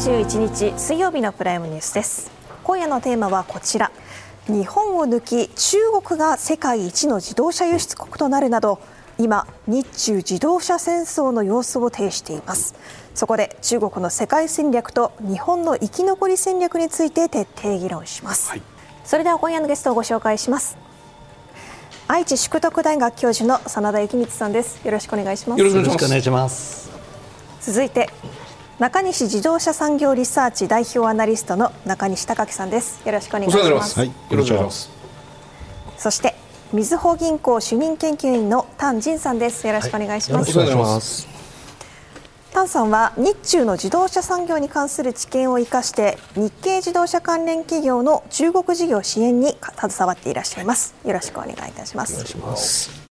2月21日水曜日のプライムニュースです。今夜のテーマはこちら。日本を抜き中国が世界一の自動車輸出国となるなど今日中自動車戦争の様子を呈しています。そこで中国の世界戦略と日本の生き残り戦略について徹底議論します、はい、それでは今夜のゲストをご紹介します。愛知淑徳大学教授の真田幸光さんです。よろしくお願いします。よろしくお願いします。続いて中西自動車産業リサーチ代表アナリストの中西隆樹さんです。よろしくお願いします。はい、よろしくお願いします。そしてみずほ銀行主任研究員の丹仁さんです。よろしくお願いします、はい、よろしくお願いします。丹さんは日中の自動車産業に関する知見を生かして日系自動車関連企業の中国事業支援に携わっていらっしゃいます。よろしくお願いいたします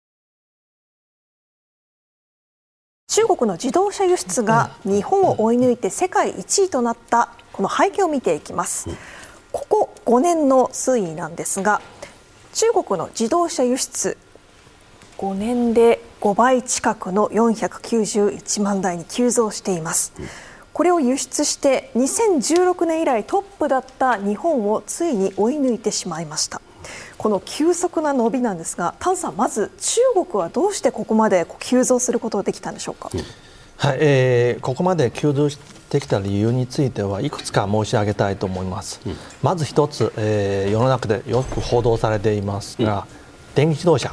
中国の自動車輸出が日本を追い抜いて世界1位となったこの背景を見ていきます。ここ5年の推移なんですが中国の自動車輸出5年で5倍近くの491万台に急増しています。これを輸出して2016年以来トップだった日本をついに追い抜いてしまいましたこの急速な伸びなんですが丹さんまず中国はどうしてここまで急増することができたんでしょうか、はい、えー、ここまで急増してきた理由についてはいくつか申し上げたいと思います、うん、まず一つ、えー、世の中でよく報道されていますが、うん、電気自動車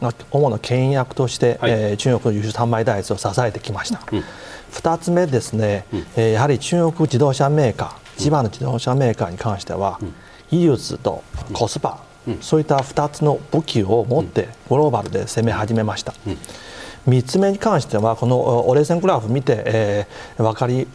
の主な牽引役として、はい、えー、中国の輸出販売台数を支えてきました、うん、2つ目ですね、うん、えー、やはり中国自動車メーカー千葉の自動車メーカーに関しては、うん、技術とコスパ、うん、そういった2つの武器を持ってグローバルで攻め始めました、3つ目に関してはこの折れ線グラフ見て、えー、分かり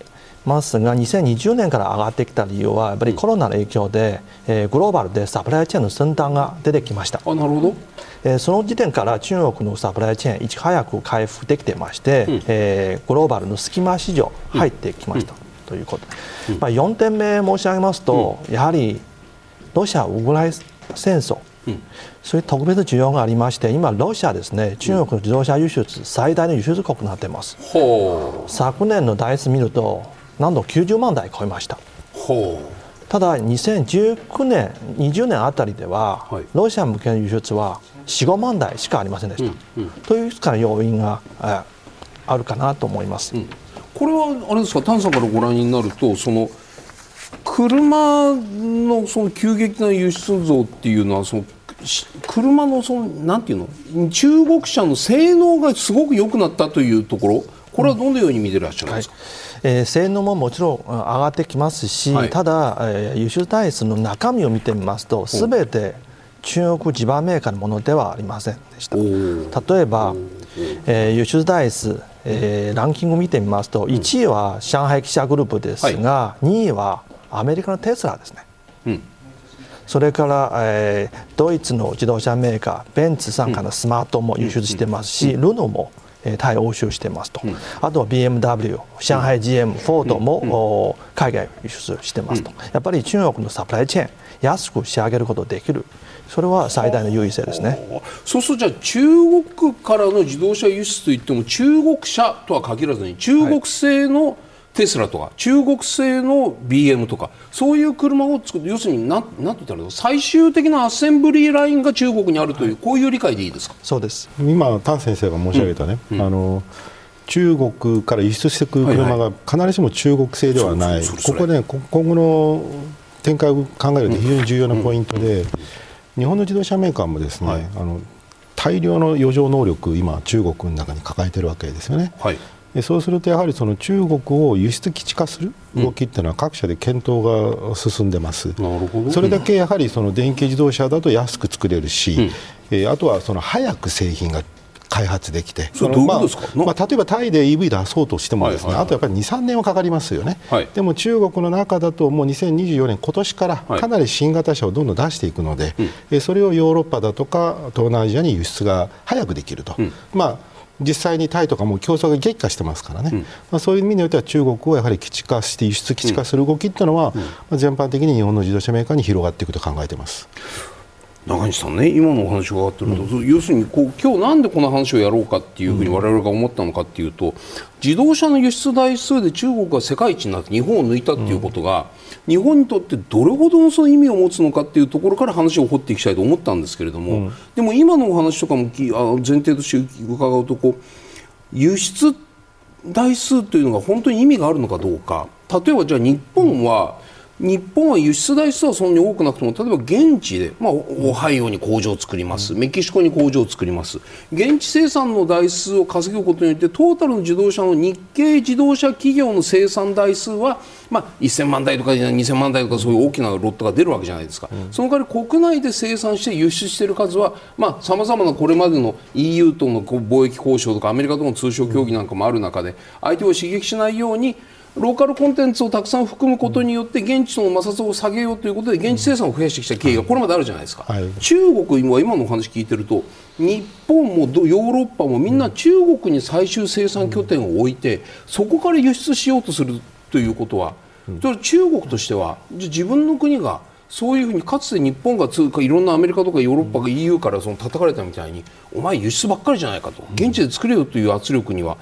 ますが2020年から上がってきた理由はやっぱりコロナの影響で、えー、グローバルでサプライチェーンの先端が出てきました。あなるほど、えー、その時点から中国のサプライチェーンいち早く回復できてまして、うん、えー、グローバルの隙間市場入ってきました、うん、ということ、うん、まあ、4点目申し上げますと、やはりロシア・ウクライナ戦争。そういう特別需要がありまして今、ロシアですね中国の自動車輸出最大の輸出国になっています、昨年の台数見るとなんと90万台超えました。ただ2019年20年あたりでは、はい、ロシア向けの輸出は45万台しかありませんでした、うんうん、というか要因があるかなと思います、うん、これはあれですか丹さんからご覧になるとその車のその急激な輸出増っていうのはその車のそのなんていうの？中国車の性能がすごく良くなったというところ？これはどのように見てらっしゃるんですか、はい。えー、性能ももちろん上がってきますし、はい、ただ、えー、輸出体質の中身を見てみますとすべて中国地盤メーカーのものではありませんでした。例えば、えー、輸出台数、えー、ランキングを見てみますと1位は上海汽車グループですが、はい、2位はアメリカのテスラですね、うん、それから、えー、ドイツの自動車メーカーベンツ傘下のスマートも輸出してますし、ルノも対欧州してますと、うん、あとは BMW、上海 GM、フォードも、海外輸出してますと、やっぱり中国のサプライチェーン、安く仕上げることができる、それは最大の優位性ですね。そうすると、じゃあ、中国からの自動車輸出といっても、中国車とは限らずに、中国製の、はいテスラとか中国製の BM とかそういう車を作る要するに何て言ったら最終的なアッセンブリーラインが中国にあるという、はい、こういう理解でいいですか？そうです。今丹先生が申し上げたね、うん。うん、あの中国から輸出してくる車が必ずしも中国製ではない、ここね今後の展開を考えると非常に重要なポイントで、日本の自動車メーカーもですね、はい、あの大量の余剰能力今中国の中に抱えているわけですよね。はいそうするとやはりその中国を輸出基地化する動きっていうのは各社で検討が進んでます、うん、それだけやはりその電気自動車だと安く作れるし、うん、えー、あとはその早く製品が開発できて、まあ、まあ、例えばタイで EV 出そうとしてもですね、あとやっぱり2、3年はかかりますよね、はい、でも中国の中だともう2024年、今年からかなり新型車をどんどん出していくので、はい、それをヨーロッパだとか東南アジアに輸出が早くできると。うん、まあ実際にタイとかも競争が激化してますからね、うん、まあ、そういう意味においては中国をやはり基地化して輸出基地化する動きっていうのは、うん、まあ、全般的に日本の自動車メーカーに広がっていくと考えています。中西さんね、今のお話を伺ってると、うん、要するにこう今日なんでこの話をやろうかっていうふうに我々が思ったのかっていうと、自動車の輸出台数で中国が世界一になって日本を抜いたっていうことが、うん、日本にとってどれほどのその意味を持つのかっていうところから話を掘っていきたいと思ったんですけれども、うん、でも今のお話とかも前提として伺うとこう輸出台数というのが本当に意味があるのかどうか。例えばじゃあ日本は、日本は輸出台数はそんなに多くなくても例えば現地で、まあ、オハイオに工場を作ります、メキシコに工場を作ります。現地生産の台数を稼ぐことによってトータルの自動車の日系自動車企業の生産台数は、まあ、1000万台とか2000万台とかそういう大きなロットが出るわけじゃないですか、うん、その代わり国内で生産して輸出している数はさまざ、まなこれまでの EU との貿易交渉とかアメリカとの通商協議なんかもある中で相手を刺激しないようにローカルコンテンツをたくさん含むことによって現地の摩擦を下げようということで現地生産を増やしてきた経緯がこれまであるじゃないですか、はい、中国は今のお話聞いてると日本もヨーロッパもみんな中国に最終生産拠点を置いてそこから輸出しようとするということは、中国としては自分の国がそういうふうにかつて日本が通貨いろんなアメリカとかヨーロッパが EU からその叩かれたみたいにお前輸出ばっかりじゃないかと現地で作れよという圧力には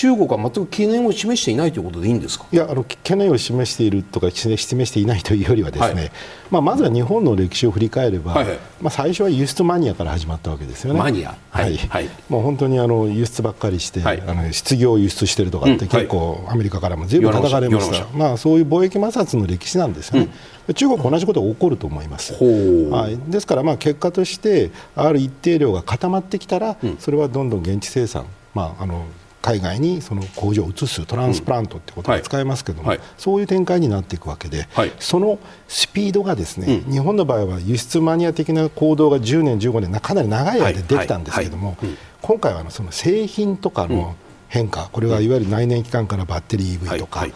中国は全く懸念を示していないということでいいんですか？いやあの懸念を示しているとか示していないというよりはですね、はい、まあ、まずは日本の歴史を振り返れば、はいはい、まあ、最初は輸出マニアから始まったわけですよね。マニア、はい、はい、もう本当にあの輸出ばっかりして、あの失業を輸出してるとかって結構アメリカからもずいぶん叩かれました。まあ、そういう貿易摩擦の歴史なんですよね。うん、中国同じことが起こると思います。はい、ですからまあ結果としてある一定量が固まってきたら、それはどんどん現地生産、まあ、あの海外にその工場を移すトランスプラントってことが使えますけども、はい。はい、そういう展開になっていくわけで、はい、そのスピードがですね、うん、日本の場合は輸出マニア的な行動が10年、15年かなり長い間できたんですけども、今回はその製品とかの変化、これはいわゆる内燃機関からバッテリー EV とか、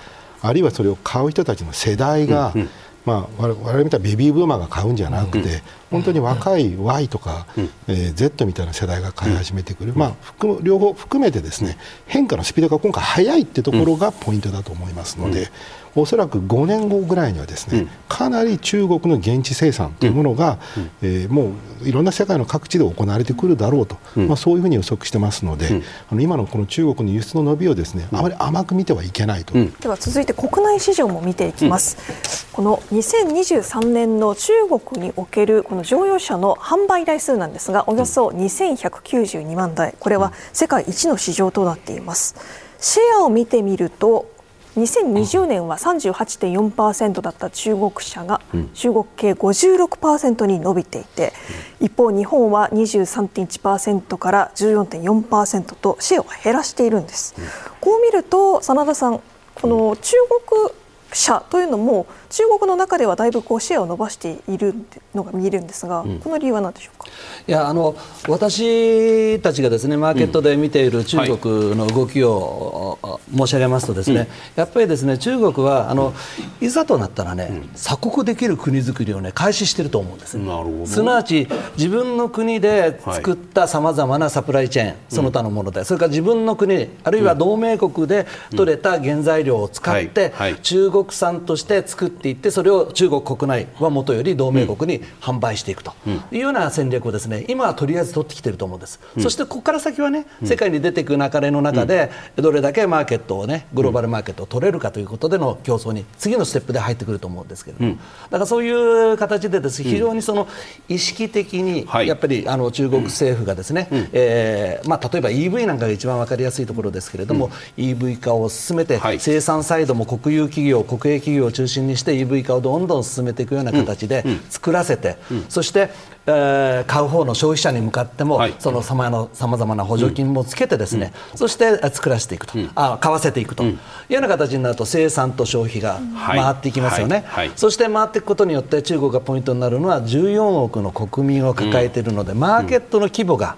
あるいはそれを買う人たちの世代が、うん。うんまあ、我々見たベビーブーマーが買うんじゃなくて、本当に若い Y とか、えー、Z みたいな世代が買い始めてくる、まあ、両方含めてですね変化のスピードが今回速いってところがポイントだと思いますので。おそらく5年後ぐらいにはですね、うん、かなり中国の現地生産というものが、うん、えー、もういろんな世界の各地で行われてくるだろうと、うん、まあ、そういうふうに予測してますので、あの今のこの中国の輸出の伸びをですねあまり甘く見てはいけないと、では続いて国内市場も見ていきます、この2023年の中国におけるこの乗用車の販売台数なんですがおよそ2192万台。これは世界一の市場となっています。シェアを見てみると2020年は38.4%だった中国車が中国系56%に伸びていて一方日本は23.1%から14.4%とシェアを減らしているんです。こう見ると真田さんこの中国車というのも中国の中ではだいぶこうシェアを伸ばしているのが見えるんですが、うん、この理由は何でしょうか？いやあの私たちがですねマーケットで見ている中国の動きを、申し上げますとですね、うん、やっぱりですね中国はあのいざとなったらね、うん、鎖国できる国づくりをね開始していると思うんです、ね、すなわち自分の国で作ったさまざまなサプライチェーン、その他のもので、それから自分の国あるいは同盟国で取れた原材料を使って、中国産として作っていってそれを中国国内はもとより同盟国に販売していくというような戦略をですね今はとりあえず取ってきていると思うんです、うん、そしてここから先はね世界に出ていく流れの中でどれだけマーケットをねグローバルマーケットを取れるかということでの競争に次のステップで入ってくると思うんですけれども、うん、だからそういう形でです非常にその意識的にやっぱりあの中国政府がですね、えー、まあ例えば EV なんかが一番わかりやすいところですけれども、EV 化を進めて、生産サイドも国有企業国営企業を中心にして EV 化をどんどん進めていくような形で作らせて、そして、えー、買う方の消費者に向かっても、はい、そのさまざまな補助金もつけてですね、うん、そして作らせていくと、うん、あ買わせていくと。いうような形になると生産と消費が回っていきますよね、はい。はい、そして回っていくことによって中国がポイントになるのは14億の国民を抱えているので、マーケットの規模が、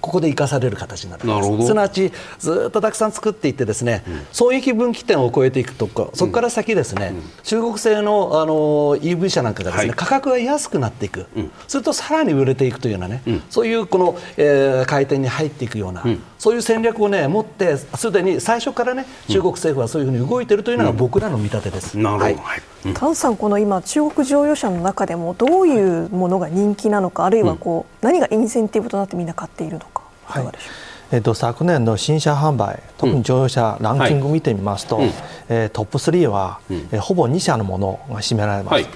ここで生かされる形になるす。すなわちずっとたくさん作っていってですね、うん、損益分岐点を超えていくとかそこから先ですね、うん、中国製のあの EV 車なんかがですね、はい、価格が安くなっていく、うん、するとさらに売れていくというようなね、そういうこの、えー、回転に入っていくような、そういう戦略をね持ってすでに最初からね中国政府はそういうふうに動いているというのが僕らの見立てです。なるほど、はい。タンさん、この今、中国乗用車の中でもどういうものが人気なのか、あるいはこう、何がインセンティブとなってみんな買っているのか、い。かがでしょう、えっと、昨年の新車販売、特に乗用車ランキング見てみますと、うん。はい、えー、トップ3は、うん、えー、ほぼ2社のものが占められます。はい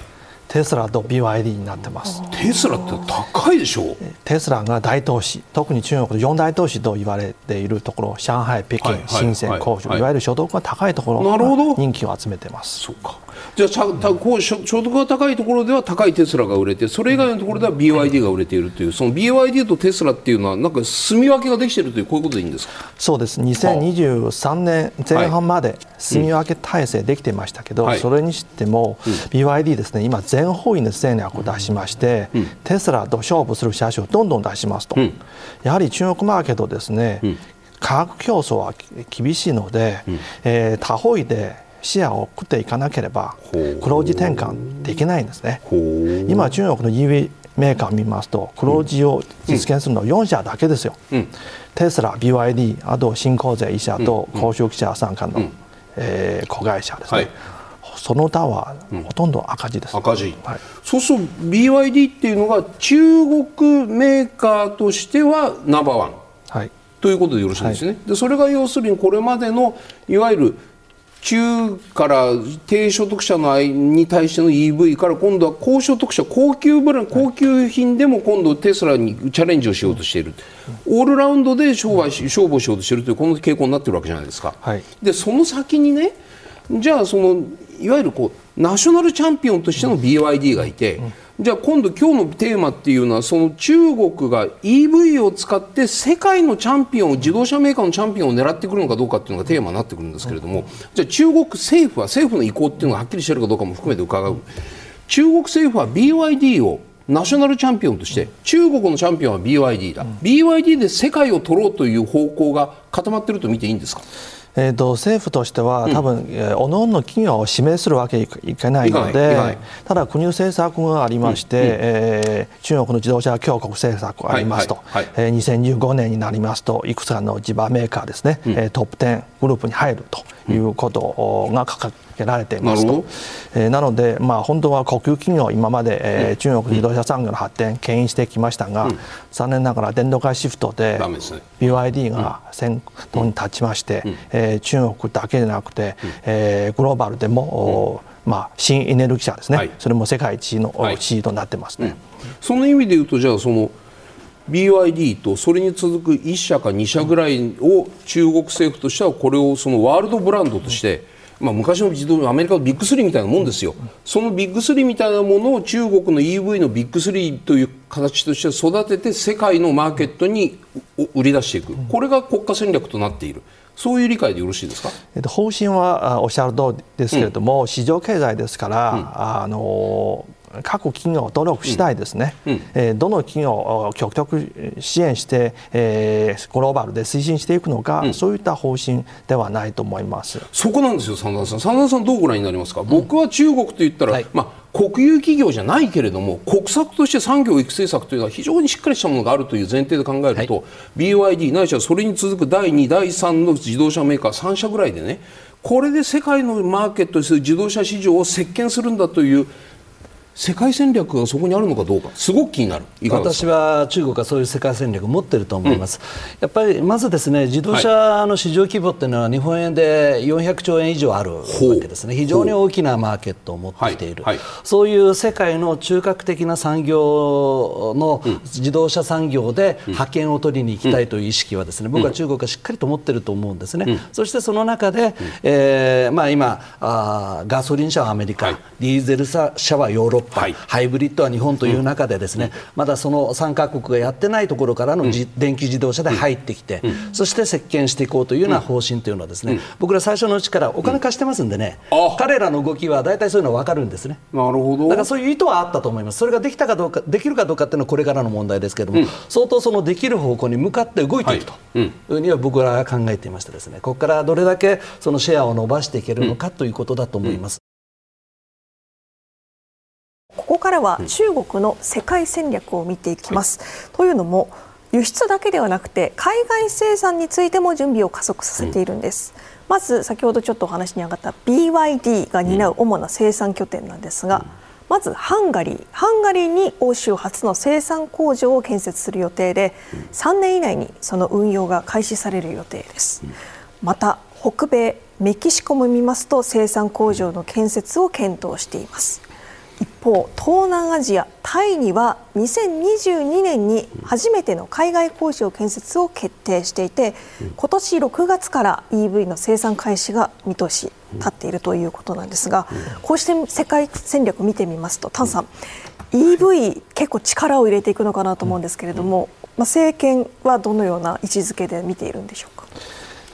テスラと BYD になってます。テスラって高いでしょ？うテスラが大投資。特に中国で四大投資と言われているところ上海北京、はいはい、深セン広州、い。わゆる所得が高いところが人気を集めてます。そうか。じゃあたこう所得が高いところでは高いテスラが売れてそれ以外のところでは BYD が売れているというその BYD とテスラっていうのはなんか住み分けができているというこういうことでいいんですか？そうです。2023年前半まで住み分け体制できていましたけど、はい、それにしても、うん、BYD ですね今全方位の戦略を出しまして、うん、テスラと勝負する車種をどんどん出しますと、うん、やはり中国マーケットですね、価格競争は厳しいので、えー、多方位で視野を食っていかなければ黒字転換できないんですね。今中国の EV メーカーを見ますと黒字を実現するのは4社だけですよ、うん、テスラ BYD あと新興税1社と公職者参加の、うん、えー、子会社ですね、はいその他はほとんど赤字です、赤字、はい、そうすると BYD っていうのが中国メーカーとしてはナンバーワン、はい、ということでよろしいですね、はい、でそれが要するにこれまでのいわゆる中から低所得者のに対しての EV から今度は高所得者高級ブラン高級品でも今度テスラにチャレンジをしようとしている。オールラウンドで商売勝負をしようとしているというこの傾向になっているわけじゃないですか。はい、でその先にねじゃあそのいわゆるこうナショナルチャンピオンとしての BYD がいて、じゃあ今度今日のテーマっていうのはその中国が EV を使って世界のチャンピオンを自動車メーカーのチャンピオンを狙ってくるのかどうかっていうのがテーマになってくるんですけれどもじゃあ中国政府は政府の意向っていうのがはっきりしているかどうかも含めて伺う。中国政府は BYD をナショナルチャンピオンとして中国のチャンピオンは BYD だ、BYD で世界を取ろうという方向が固まっていると見ていいんですか？えーと、政府としては、多分、うん、おのおの企業を指名するわけにいかないので、ただ、国の政策がありまして、うんうん、えー、中国の自動車強国政策がありますと、はいはいはい、えー、2015年になりますと、いくつかの地場メーカーですね、うん、トップ10グループに入るということが掲げられていますと。えー、なので、まあ、本当は国有企業、今まで、えー、中国自動車産業の発展、牽引してきましたが、うん、残念ながら電動化シフトで、BYD が先頭に立ちまして、うん、えー、中国だけでなくて、うん、えー、グローバルでも、うん、まあ、新エネルギー車ですね、はい、それも世界一の地位となってますね、はい、その意味で言うと、じゃあ、その BYD とそれに続く1社か2社ぐらいを中国政府としてはこれをそのワールドブランドとして、まあ、昔の自動アメリカのビッグスリーみたいなもんですよ、そのビッグスリーみたいなものを中国の EV のビッグスリーという形として育てて世界のマーケットに売り出していく、これが国家戦略となっている。そういう理解でよろしいですか、えっと、方針はおっしゃる通りですけれども、うん、市場経済ですから、うん、あの各企業努力次第ですね、うん、えー、どの企業を極力支援して、えー、グローバルで推進していくのか、うん、そういった方針ではないと思います。そこなんですよ、真田さん、真田さん、どうご覧になりますか、うん、僕は中国といったら、はい、まあ、国有企業じゃないけれども国策として産業育成策というのは非常にしっかりしたものがあるという前提で考えると、はい、BYD ないしはそれに続く第2、第3の自動車メーカー3社ぐらいでねこれで世界のマーケットする自動車市場を席巻するんだという世界戦略がそこにあるのかどうか、すごく気になる、私は中国はそういう世界戦略を持っていると思います、うん、やっぱりまずですね自動車の市場規模っていうのは、日本円で400兆円以上あるわけですね、非常に大きなマーケットを持ってきている、はい。はい、そういう世界の中核的な産業の自動車産業で覇権を取りに行きたいという意識は、ですね僕は中国はしっかりと持っていると思うんですね、うん、そしてその中で、うん、えー、まあ、今あ、ガソリン車はアメリカ、はい、ディーゼル車はヨーロッパはい、ハイブリッドは日本という中でですね、まだその3カ国がやってないところからの、電気自動車で入ってきて、そして席巻していこうというような方針というのはですね、僕ら最初のうちからお金貸してますんでね、彼らの動きは大体そういうのは分かるんですね。なるほど。だからそういう意図はあったと思います。それができたかどうかできるかどうかっていうのはこれからの問題ですけれども、相当そのできる方向に向かって動いていくというふうには僕らは考えていましてですね、ここからどれだけそのシェアを伸ばしていけるのかということだと思います。ここからは中国の世界戦略を見ていきます。はい、というのも輸出だけではなくて海外生産についても準備を加速させているんです。うん。まず先ほどちょっとお話に上がった BYD が担う主な生産拠点なんですが、まずハンガリー。ハンガリーに欧州初の生産工場を建設する予定で3年以内にその運用が開始される予定です。また北米メキシコも見ますと生産工場の建設を検討しています。一方東南アジアタイには2022年に初めての海外工場建設を決定していて今年6月から EV の生産開始が見通し立っているということなんですがこうして世界戦略を見てみますと丹さん EV 結構力を入れていくのかなと思うんですけれども、まあ、政権はどのような位置づけで見ているんでしょうか？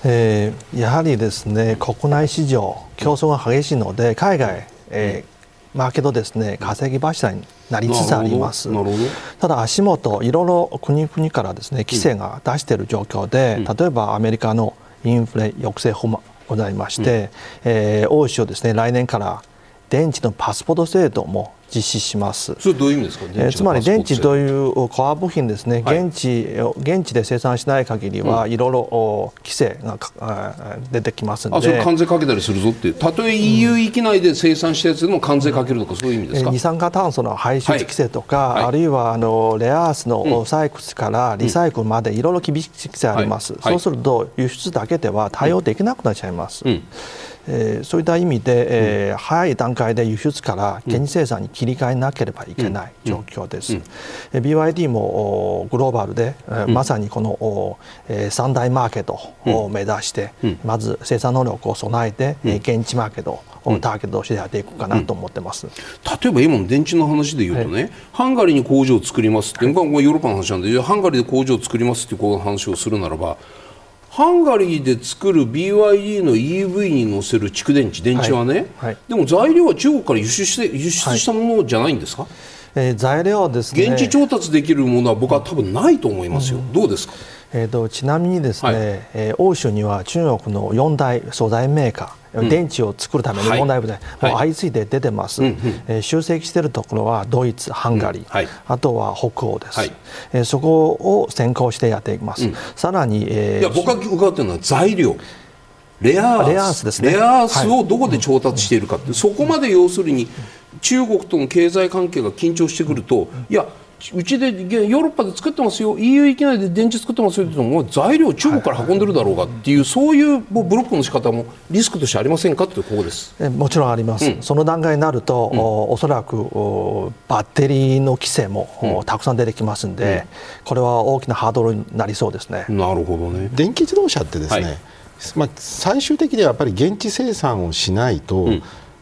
えー、やはりですね国内市場競争が激しいので海外、えーマーケットですね稼ぎ柱になりつつあります。ただ足元いろいろ国々からですね規制が出している状況で、うん、例えばアメリカのインフレ抑制法もございまして、うん、えー、欧州ですね来年から電池のパスポート制度も実施します。それどういう意味ですか？えー、つまり電池というコア部品ですね、はい、現地現地で生産しない限りは、いろいろ規制が出てきますので。あ、それ関税かけたりするぞって。たとえ EU 域内で生産したやつでも関税かけるとか、そういう意味ですか？二酸化炭素の排出規制とか、はい、あるいはあのレアアースの採掘からリサイクルまでいろいろ厳しい規制あります。そうすると輸出だけでは対応できなくなっちゃいます。うんえー、そういった意味で、えー、早い段階で輸出から現地生産に切り替えなければいけない状況です。うん。うん、BYD もグローバルで、うん、まさにこの、えー、三大マーケットを目指して、まず生産能力を備えて、うん、現地マーケットをターゲットとしてやっていくかなと思ってます、例えば今の電池の話でいうとね、はい、ハンガリーに工場を作りますって、ヨーロッパの話なんでハンガリーで工場を作りますっていう話をするならばハンガリーで作る BYD の EV に載せる蓄電池電池はね、はいはい、でも材料は中国から輸出して輸出したものじゃないんですか、はい、えー、材料ですね。現地調達できるものは僕は多分ないと思いますよ、うん、どうですか？えーと、ちなみにですね、はい、えー、欧州には中国の4大素材メーカー、うん、電池を作るための問題部材、はい、もう相次いで出てます、はい、えー、集積しているところはドイツ、ハンガリー、うんはい、あとは北欧です、はい、えー、そこを先行してやっていきます、うん、さらに、えー、いや僕が伺っているのは材料。レアアース。ですね。レアアースをどこで調達しているかって、そこまで要するに中国との経済関係が緊張してくるといやうちでヨーロッパで作ってますよ。EU 域内で電池作ってますよっても材料中国から運んでるだろうがっていう、そういうブロックの仕方もリスクとしてありませんかというここです。もちろんあります、うん、その段階になると、うん、おそらくバッテリーの規制も、うん、たくさん出てきますんで、これは大きなハードルになりそうです。ねなるほどね。電気自動車ってですね、はい、まあ、最終的にはやっぱり現地生産をしないと、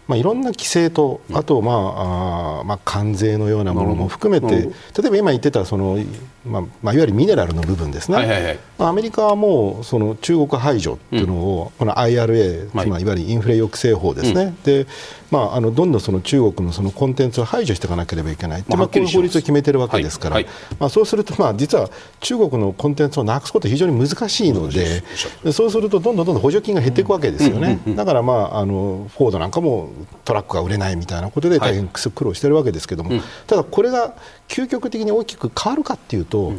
まあ、いろんな規制と、あと、まああまあ、関税のようなものも含めて、例えば今言ってたそのまあまあ、いわゆるミネラルの部分ですね、はいはいはい、アメリカはもうその中国排除っていうのを、この IRA、まあ、いわゆるインフレ抑制法ですね、でまあ、あのどんどんその中国のそのコンテンツを排除していかなければいけない、まあ、こういう法律を決めているわけですから、はい。はい、まあ、そうすると、まあ、実は中国のコンテンツをなくすことは非常に難しいので、そうするとどんどんどんどん補助金が減っていくわけですよね、だから、まあ、あのフォードなんかもトラックが売れないみたいなことで大変苦労しているわけですけれども、ただこれが究極的に大きく変わるかっていうと、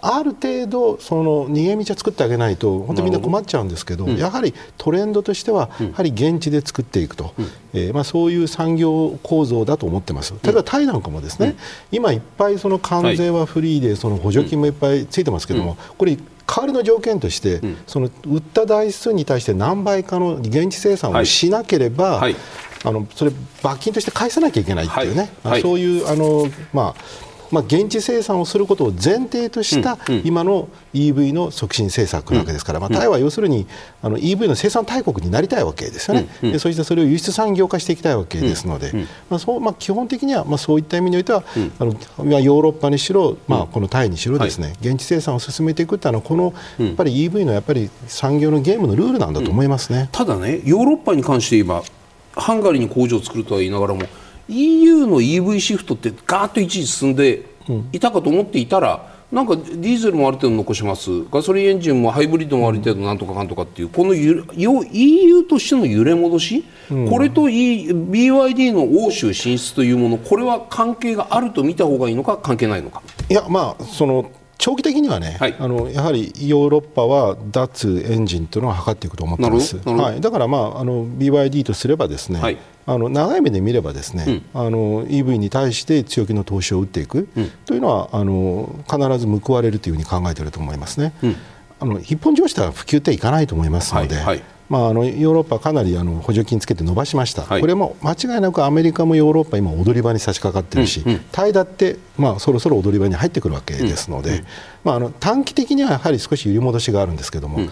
ある程度その逃げ道を作ってあげないと本当みんな困っちゃうんですけど、やはりトレンドとしてはやはり現地で作っていくと、えー、まあ、そういう産業構造だと思ってます。例えばタイなんかもですね、今いっぱいその関税はフリーでその補助金もいっぱいついてますけども、これ代わりの条件として、その売った台数に対して何倍かの現地生産をしなければ、はい、あのそれ罰金として返さなきゃいけないっていうね、はい、そういうあのまあまあ、現地生産をすることを前提とした今の EV の促進政策なわけですから、まあ、タイは要するにあの EV の生産大国になりたいわけですよね、でそしてそれを輸出産業化していきたいわけですので、まあそうまあ、基本的にはまあそういった意味においては、あのヨーロッパにしろ、まあ、このタイにしろですね、現地生産を進めていくっていうのはこのやっぱり EV のやっぱり産業のゲームのルールなんだと思いますね、ただねヨーロッパに関して言えばハンガリーに工場を作るとは言いながらも EU の EV シフトってガーッと一時進んでいたかと思っていたら、なんかディーゼルもある程度残します。ガソリンエンジンもハイブリッドもある程度なんとかかんとかっていうこの EU としての揺れ戻し、うん、これと、e、BYD の欧州進出というものこれは関係があると見た方がいいのか関係ないのか。いやまあその長期的にはね、はい、あのやはりヨーロッパは脱エンジンというのを図っていくと思ってます、はい、だから、まあ、あの BYD とすればですね、はい、あの長い目で見ればですね、うん、あの EV に対して強気の投資を打っていく。というのは、あの必ず報われるというふうに考えていると思いますね。うん、あの一本上した普及っていかないと思いますので、はいはい。まあ、あのヨーロッパかなりあの補助金つけて伸ばしました、はい、これも間違いなくアメリカもヨーロッパ今踊り場に差し掛かってるし、うんうん、タイだって、まあ、そろそろ踊り場に入ってくるわけですので、うんうん、まあ、あの短期的にはやはり少し揺り戻しがあるんですけども、うん、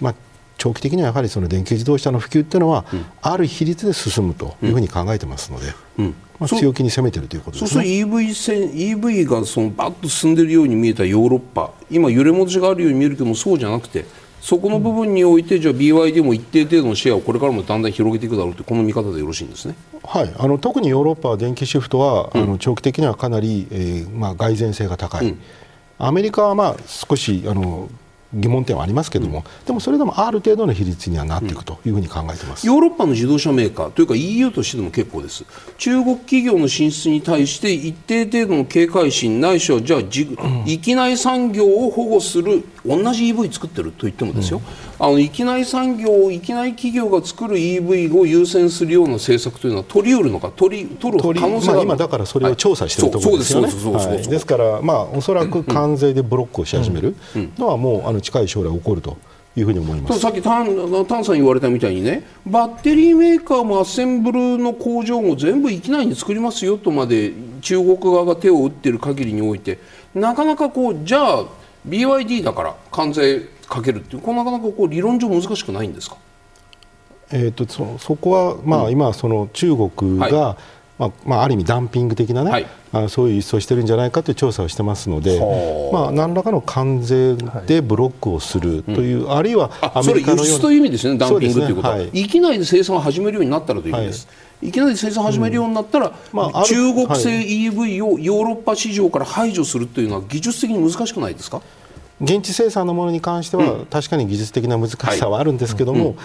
まあ、長期的にはやはりその電気自動車の普及というのは、ある比率で進むというふうに考えてますので。まあ、強気に攻めてるということです、ね、そうすると EV, 線 EV がそのバッと進んでいるように見えたヨーロッパ今、揺れ戻しがあるように見えるけどもそうじゃなくてそこの部分において、じゃあ BYD も一定程度のシェアをこれからもだんだん広げていくだろうとこの見方でよろしいんですね、はい、あの特にヨーロッパは電気シフトは、うん、あの長期的にはかなり、えーまあ、蓋然性が高い、うん、アメリカは、まあ、少しあの疑問点はありますけれども、うん、でもそれでもある程度の比率にはなっていくというふうに考えてます、ヨーロッパの自動車メーカーというか EU としてでも結構です。中国企業の進出に対して一定程度の警戒心ないしはじゃあじ、域内産業を保護する同じ EV 作ってると言ってもですよ、うん、あの域内産業域内企業が作る EV を優先するような政策というのは取りうるのか取り取る可能性が、まあ、今だからそれを調査しているところですよね。ですからまあおそらく関税でブロックをし始めるのはもうあの近い将来起こるというふうに思います。さっきタンタンさん言われたみたいにねバッテリーメーカーもアッセンブルの工場も全部域内に作りますよとまで中国側が手を打っている限りにおいてなかなかこうじゃあ BYD だから関税かけるっていうこれなかなかこう理論上難しくないんですか？えーと、そそこは、まあ、今その中国が、はい。まあまあ、ある意味ダンピング的なね、はい、あそういう輸出をしてるんじゃないかという調査をしてますので、まあ、何らかの関税でブロックをするという、はい、あるいはアメリカの輸出という意味ですね、ダンピングということは、ね。はい、域内で生産を始めるようになったらという意味です。いきなり生産を始めるようになったら、うん。まあ、中国製 EV をヨーロッパ市場から排除するというのは技術的に難しくないですか？現地生産のものに関しては、確かに技術的な難しさはあるんですけども、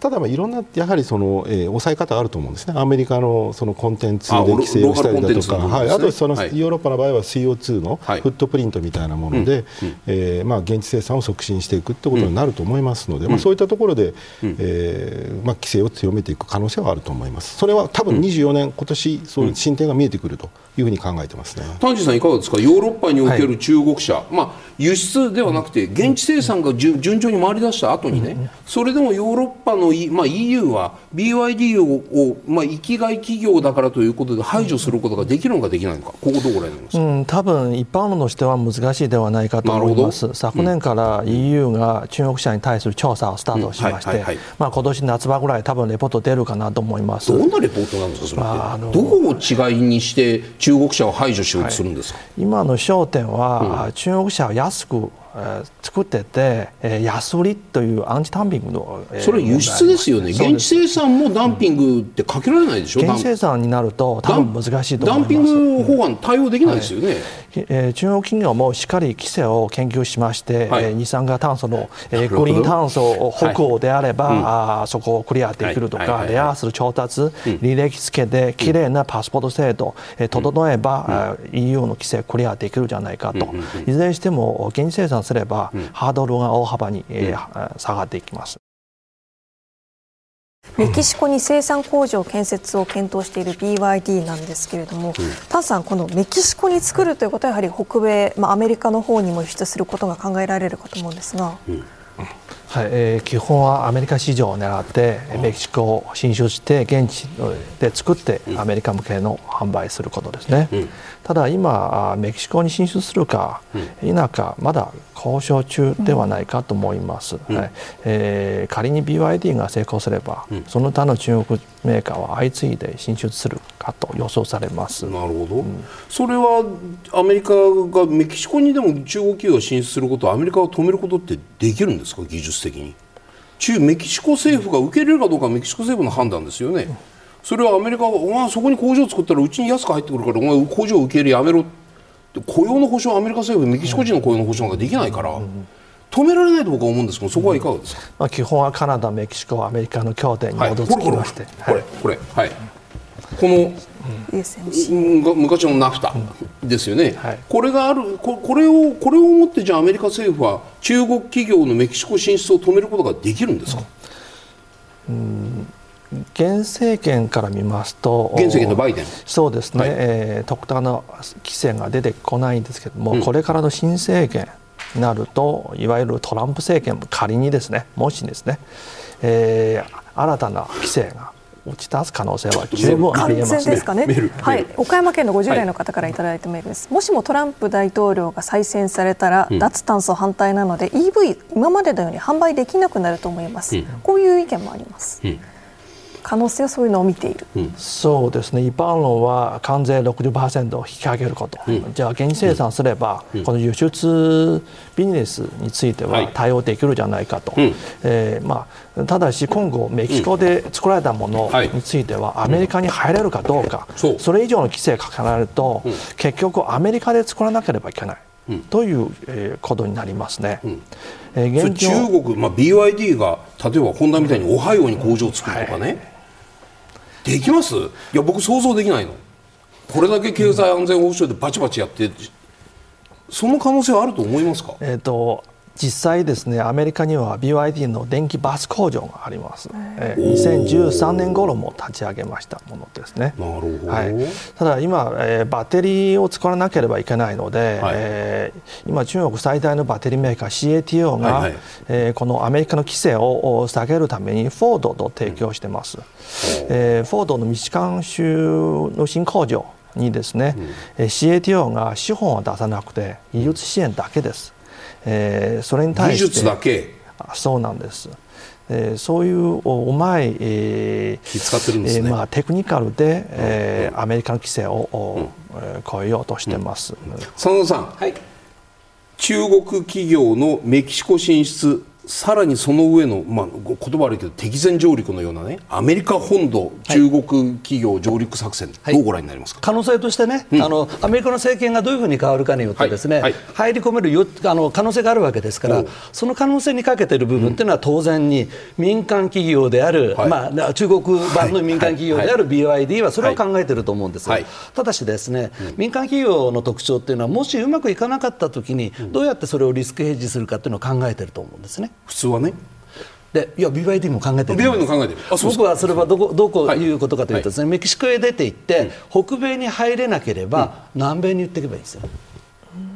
ただまあいろんなやはりその、えー、抑え方あると思うんですね、アメリカのそのコンテンツで規制をしたりだとか、はい、あとその、ヨーロッパの場合は CO2 のフットプリントみたいなもので、えまあ現地生産を促進していくということになると思いますので、まあ、そういったところで、えーまあ、規制を強めていく可能性はあると思います、それは多分24年、今年そういう進展が見えてくるというふうに考えてますね。丹治さん、いかがですか、ヨーロッパにおける中国車、はい、まあ、輸出ではなくて、現地生産が順調に回り出した後にね、それでもヨーロッパの、まあ、EU は BYD をを、まあ、生きがい企業だからということで排除することができるのかできないのか、ここどうご覧になりますか、うん、多分一般論としては難しいではないかと思います、昨年から EU が中国車に対する調査をスタートしまして、今年夏場ぐらい、多分レポート出るかなと思います。どんなレポートなんですか、それって、どこを違いにして中国車を排除しようとするんですか、はい、今の焦点は、うん、中国車を安く作ってて、えー、安売りというアンチダンピングの、えー、それ輸出ですよね。現地生産もダンピングってかけられないでしょ、うん、現地生産になると多分難しいと思います。ダンピング法案対応できないですよね、はい、えー、中国企業もしっかり規制を研究しまして、はい、えー、二酸化炭素の、えー、グリーン炭素北欧であれば、はい、あそこをクリアできるとか、レアアースの調達、履歴付けできれいなパスポート制度、えー、整えば、うん、EU の規制クリアできるじゃないかと、いずれにしても現地生産すれば、ハードルが大幅に、えー、下がっていきます。メキシコに生産工場建設を検討している BYD なんですけれども、うん、タンさん、このメキシコに作るということはやはり北米、まあ、アメリカの方にも輸出することが考えられるかと思うんですが。うん。はいえー、基本はアメリカ市場を狙ってメキシコを進出して現地で作ってアメリカ向けの販売することですね、うん、ただ今メキシコに進出するか否かまだ交渉中ではないかと思います、うん、はい。えー、仮に BYD が成功すれば、うん、その他の中国メーカーは相次いで進出するかと予想されます。なるほど、それはアメリカがメキシコにでも中国企業が進出することをアメリカを止めることってできるんですか？技術的に。中メキシコ政府が受け入れるかどうかはメキシコ政府の判断ですよね、それはアメリカがお前そこに工場作ったらうちに安く入ってくるからお前工場受け入れやめろ。雇用の保障アメリカ政府メキシコ人の雇用の保障なんかできないから。止められないと僕は思うんですけどそこはいかがですか、まあ、基本はカナダ、メキシコ、アメリカの協定に基づきまして、はい、これこれ。はい。この、うん、昔のナフタ、ですよね、はい。これがあるここれをこれをもってじゃあアメリカ政府は中国企業のメキシコ進出を止めることができるんですか、現政権から見ますと現政権のバイデン。そうですね、はい。えー特段の規制が出てこないんですけども、うん。これからの新政権になるといわゆるトランプ政権も仮にですねもしですね、えー新たな規制が打ち出す可能性は十分ありえ完ますですかね？はい。岡山県の50代の方からいただいたメールです。もしもトランプ大統領が再選されたら、うん。脱炭素反対なので EV 今までのように販売できなくなると思います。うん。こういう意見もあります。うん可能性はそういうのを見ている。そうですね。一般論は関税60%を引き上げること、うん。じゃあ現地生産すれば、うん。この輸出ビジネスについてはい。は対応できるじゃないかと、うん。えーまあ、ただし今後メキシコで作られたものはい。についてはアメリカに入れるかどうか、そう。れ以上の規制がかけられると、うん。結局アメリカで作らなければいけない。うん。という、えーことになりますね。ん。えー現状中国、まあ、BYD が例えばホンダみたいにオハイオに工場を作るとかね、できます？いや僕想像できないの。これだけ経済安全保障でバチバチやってその可能性はあると思いますか？えー、と実際ですねアメリカには BYD の電気バス工場があります、えー2013年頃も立ち上げましたものですね。なるほど、はい、ただ今、えーバッテリーを作らなければいけないので、はい。えー今中国最大のバッテリーメーカー CATO が、はいはい。えーこのアメリカの規制をお下げるためにフォードと提供してます、えーフォードのミシガン州の新工場にですね、えー CATO が資本を出さなくて技術支援だけです、えーそれに対して技術だけ？あそうなんです。えーそういうおうまい、えー気使ってるんですね。えーまあ、テクニカルで、えーアメリカの規制を、おえー超えようとしてます。真田さん、中国企業のメキシコ進出さらにその上の、まあ、ご言葉悪いけど敵前上陸のようなねアメリカ本土中国企業上陸作戦、はい。どうご覧になりますか、可能性としてね、あのアメリカの政権がどういうふうに変わるかによってですね、はい。はい。入り込めるよあの可能性があるわけですからその可能性にかけている部分っていうのは当然に民間企業である、はい。まあ中国版の民間企業である BYD はそれを考えていると思うんですただしですね、民間企業の特徴っていうのはもしうまくいかなかった時にどうやってそれをリスクヘッジするかっていうのを考えていると思うんですね。普通はね。でいや BYD も考えてる BYD も考えてる。僕はそれはどこどこはいいうことかというとですね、メキシコへ出て行って、北米に入れなければ、南米に行っていけばいいんですよ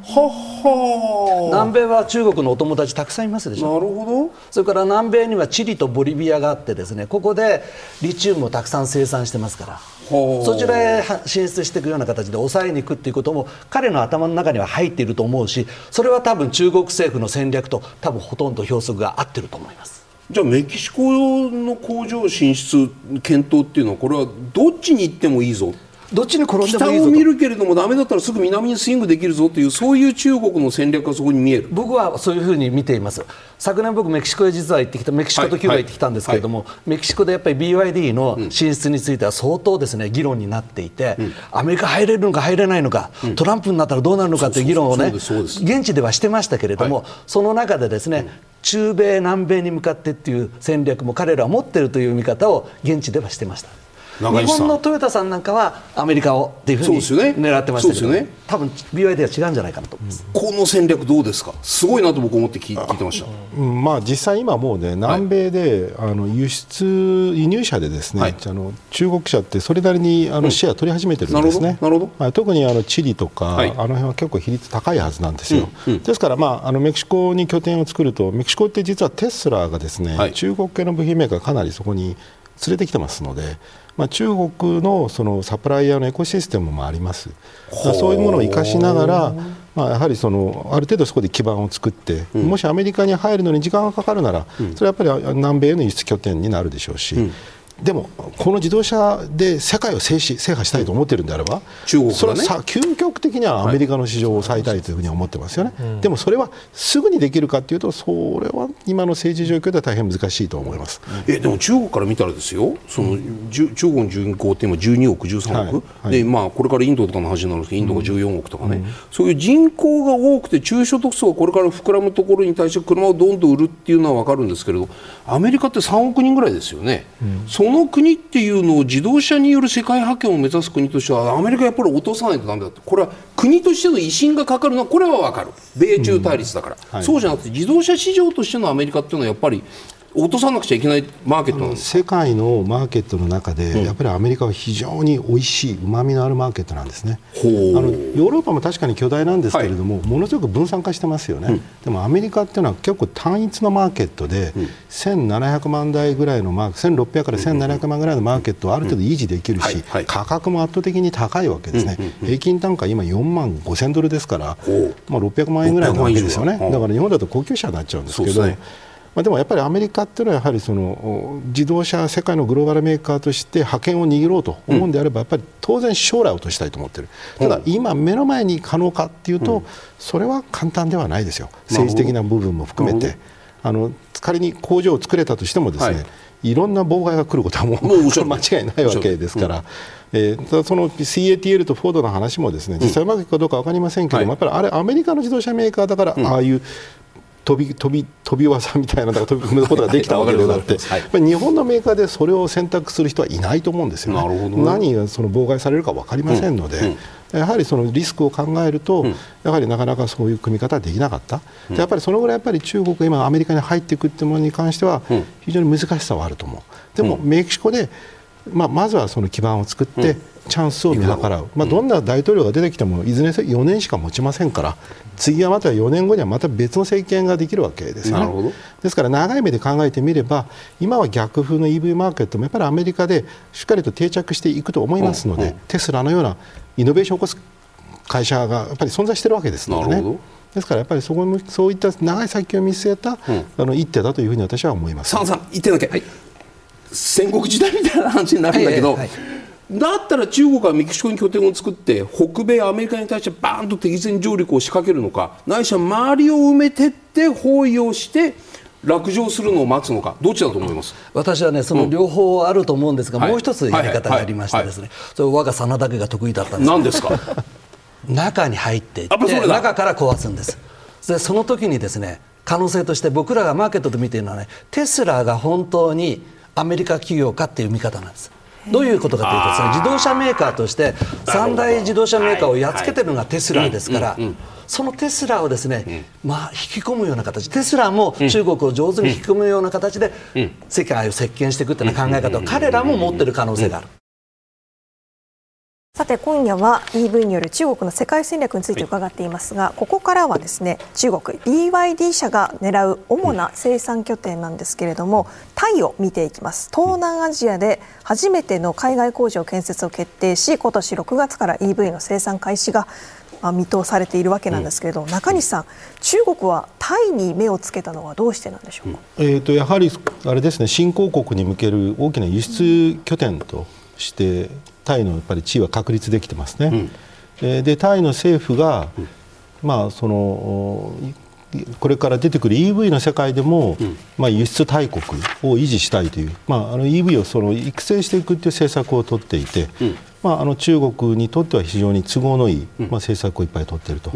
はは南米は中国のお友達たくさんいますでしょ。なるほそれから南米にはチリとボリビアがあってですねここでリチウムをたくさん生産してますから。そちらへは進出していくような形で抑えに行くっていうことも彼の頭の中には入っていると思うしそれは多分中国政府の戦略と多分ほとんど標則が合ってると思います。どじゃあメキシコの工場進出検討っていうのはこれはどっちに行ってもいいぞどっちに転んで北もいいぞと。を見るけれどもダメだったらすぐ南にスイングできるぞというそういう中国の戦略がそこに見える。僕はそういうふうに見ています。昨年僕メキシコへ実は行ってきたメキシコとキューバへ行ってきたんですけれども、メキシコでやっぱり BYD の進出については相当ですね議論になっていて、アメリカ入れるのか入れないのか、トランプになったらどうなるのかという議論をね現地ではしてましたけれども、はい。その中でですね、中米南米に向かってっていう戦略も彼らは持っているという見方を現地ではしてました日本のトヨタさんなんかはアメリカをっていうふうに狙ってましたけど、そうですよね。多分 BYD は違うんじゃないかなと。思います。この戦略どうですか？すごいなと僕思って聞い聞いてました。うんまあ、実際、今もうね、南米で、あの輸出、輸入車でですね、はい。あの中国車ってそれなりにあのシェア取り始めてるんですね、なるほどなるほど。はい特にあのチリとか、はい。あの辺は結構比率高いはずなんですよ、うんうん。ですから、まあ、あのメキシコに拠点を作ると、メキシコって実はテスラがですね、はい。中国系の部品メーカー、かなりそこに連れてきてますので、まあ、中国のそのサプライヤーのエコシステムもあります、そういうものを生かしながら、まあ、やはりそのある程度そこで基盤を作って、もしアメリカに入るのに時間がかかるなら、それはやっぱり南米への輸出拠点になるでしょうし。でも、この自動車で世界を制し制覇したいと思っているんであれば、中国がね。それ究極的にはアメリカの市場を抑えたいというふうに思ってますよね、でもそれはすぐにできるかというと、それは今の政治状況では大変難しいと思います。えでも中国から見たらですよ。その、じゅ中国の人口って今12億13億、はい。はい。でまあ、これからインドとかの話になるんですけどインドが14億とかね、そういう人口が多くて中所得層がこれから膨らむところに対して車をどんどん売るっていうのは分かるんですけれどアメリカって3億人ぐらいですよね、その国っていうのを自動車による世界覇権を目指す国としてはアメリカやっぱり落とさないとだめだってこれは国としての威信がかかるのはこれは分かる。米中対立だから、うんはい、そうじゃなくて自動車市場としてのアメリカっていうのはやっぱり落とさなくちゃいけないマーケット世界のマーケットの中で、うん、やっぱりアメリカは非常に美味しいうまみのあるマーケットなんですね。あのヨーロッパも確かに巨大なんですけれども、はい、ものすごく分散化してますよね、うん、でもアメリカっていうのは結構単一のマーケットで、うん、1700万台ぐらいのマーク1600から1700万ぐらいのマーケットをある程度維持できるし、価格も圧倒的に高いわけですね、平均単価今4万5000ドルですから、まあ、600万円ぐらいなわけですよね。だから日本だと高級車になっちゃうんですけど。まあ、でもやっぱりアメリカっていうのはやはりその自動車世界のグローバルメーカーとして覇権を握ろうと思うんであれば、やっぱり当然将来を落としたいと思っている、ただ今目の前に可能かっていうと、それは簡単ではないですよ。政治的な部分も含めて。あの仮に工場を作れたとしてもですね、はい。いろんな妨害が来ることはもう間違いないわけですから、えー、ただその CATL とフォードの話もですね実際うまくいくかどうか分かりませんけども、やっぱりあれアメリカの自動車メーカーだからああいう飛び飛び飛び技みたいな飛び込むことができたわけであって、はい、日本のメーカーでそれを選択する人はいないと思うんですよ、ね、なるほど何がその妨害されるか分かりませんので。うん。うん。やはりそのリスクを考えると、うん、やはりなかなかそういう組み方はできなかった、うん、やっぱりそのぐらいやっぱり中国が今、アメリカに入っていくというものに関しては、非常に難しさはあると思う、でも、メキシコで、まあ、まずはその基盤を作って、チャンスを見計らう、まあ、どんな大統領が出てきてもいずれにせよ4年しか持ちませんから次はまた4年後にはまた別の政権ができるわけですよね。ですから長い目で考えてみれば今は逆風の EV マーケットもやっぱりアメリカでしっかりと定着していくと思いますので、テスラのようなイノベーションを起こす会社がやっぱり存在しているわけですのでね。ですからやっぱりそこもそういった長い先を見据えた、うん、あの一手だというふうに私は思います。さんさん一手だけ、はい、戦国時代みたいな話になるんだけど、はいはいはい。だったら中国はメキシコに拠点を作って北米、アメリカに対してバーンと敵前上陸を仕掛けるのかないしは周りを埋めてって包囲をして落城するのを待つのかどっちだと思います？私はねその両方あると思うんですが、うん、もう一つやり方がありましてですね、それ我が真田家が得意だったんです。何ですか？中に入っていって中から壊すんです。でその時にですね可能性として僕らがマーケットで見ているのはねテスラが本当にアメリカ企業かっていう見方なんです。どういうことかというとですね自動車メーカーとして三大自動車メーカーをやっつけてるのがテスラですから。そのテスラをですね、まあ、引き込むような形。テスラも中国を上手に引き込むような形で世界を席巻していくという考え方を彼らも持っている可能性がある。さて今夜は EV による中国の世界戦略について伺っていますが、ここからはですね中国 BYD 社が狙う主な生産拠点なんですけれども、タイを見ていきます。東南アジアで初めての海外工場建設を決定し今年6月から EV の生産開始が見通されているわけなんですけれども、うん、中西さん、中国はタイに目をつけたのはどうしてなんでしょうか、うん、えーと、やはりあれですね新興国に向ける大きな輸出拠点としてタイのやっぱり地位は確立できてますね。うん、でタイの政府が、うん、まあそのこれから出てくる EV の世界でも、うん、まあ、輸出大国を維持したいという、まあ、あの EV をその育成していくという政策を取っていて、うん、まあ、あの中国にとっては非常に都合のいい、まあ、政策をいっぱい取っていると。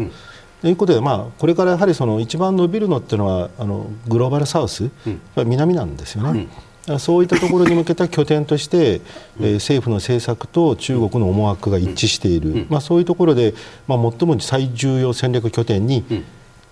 ということで、まあ、これからやはりその一番伸びるのっていうのはあのグローバルサウス、南なんですよね。そういったところに向けた拠点として、えー、政府の政策と中国の思惑が一致している、まあ、そういうところで、まあ、最も最重要戦略拠点に、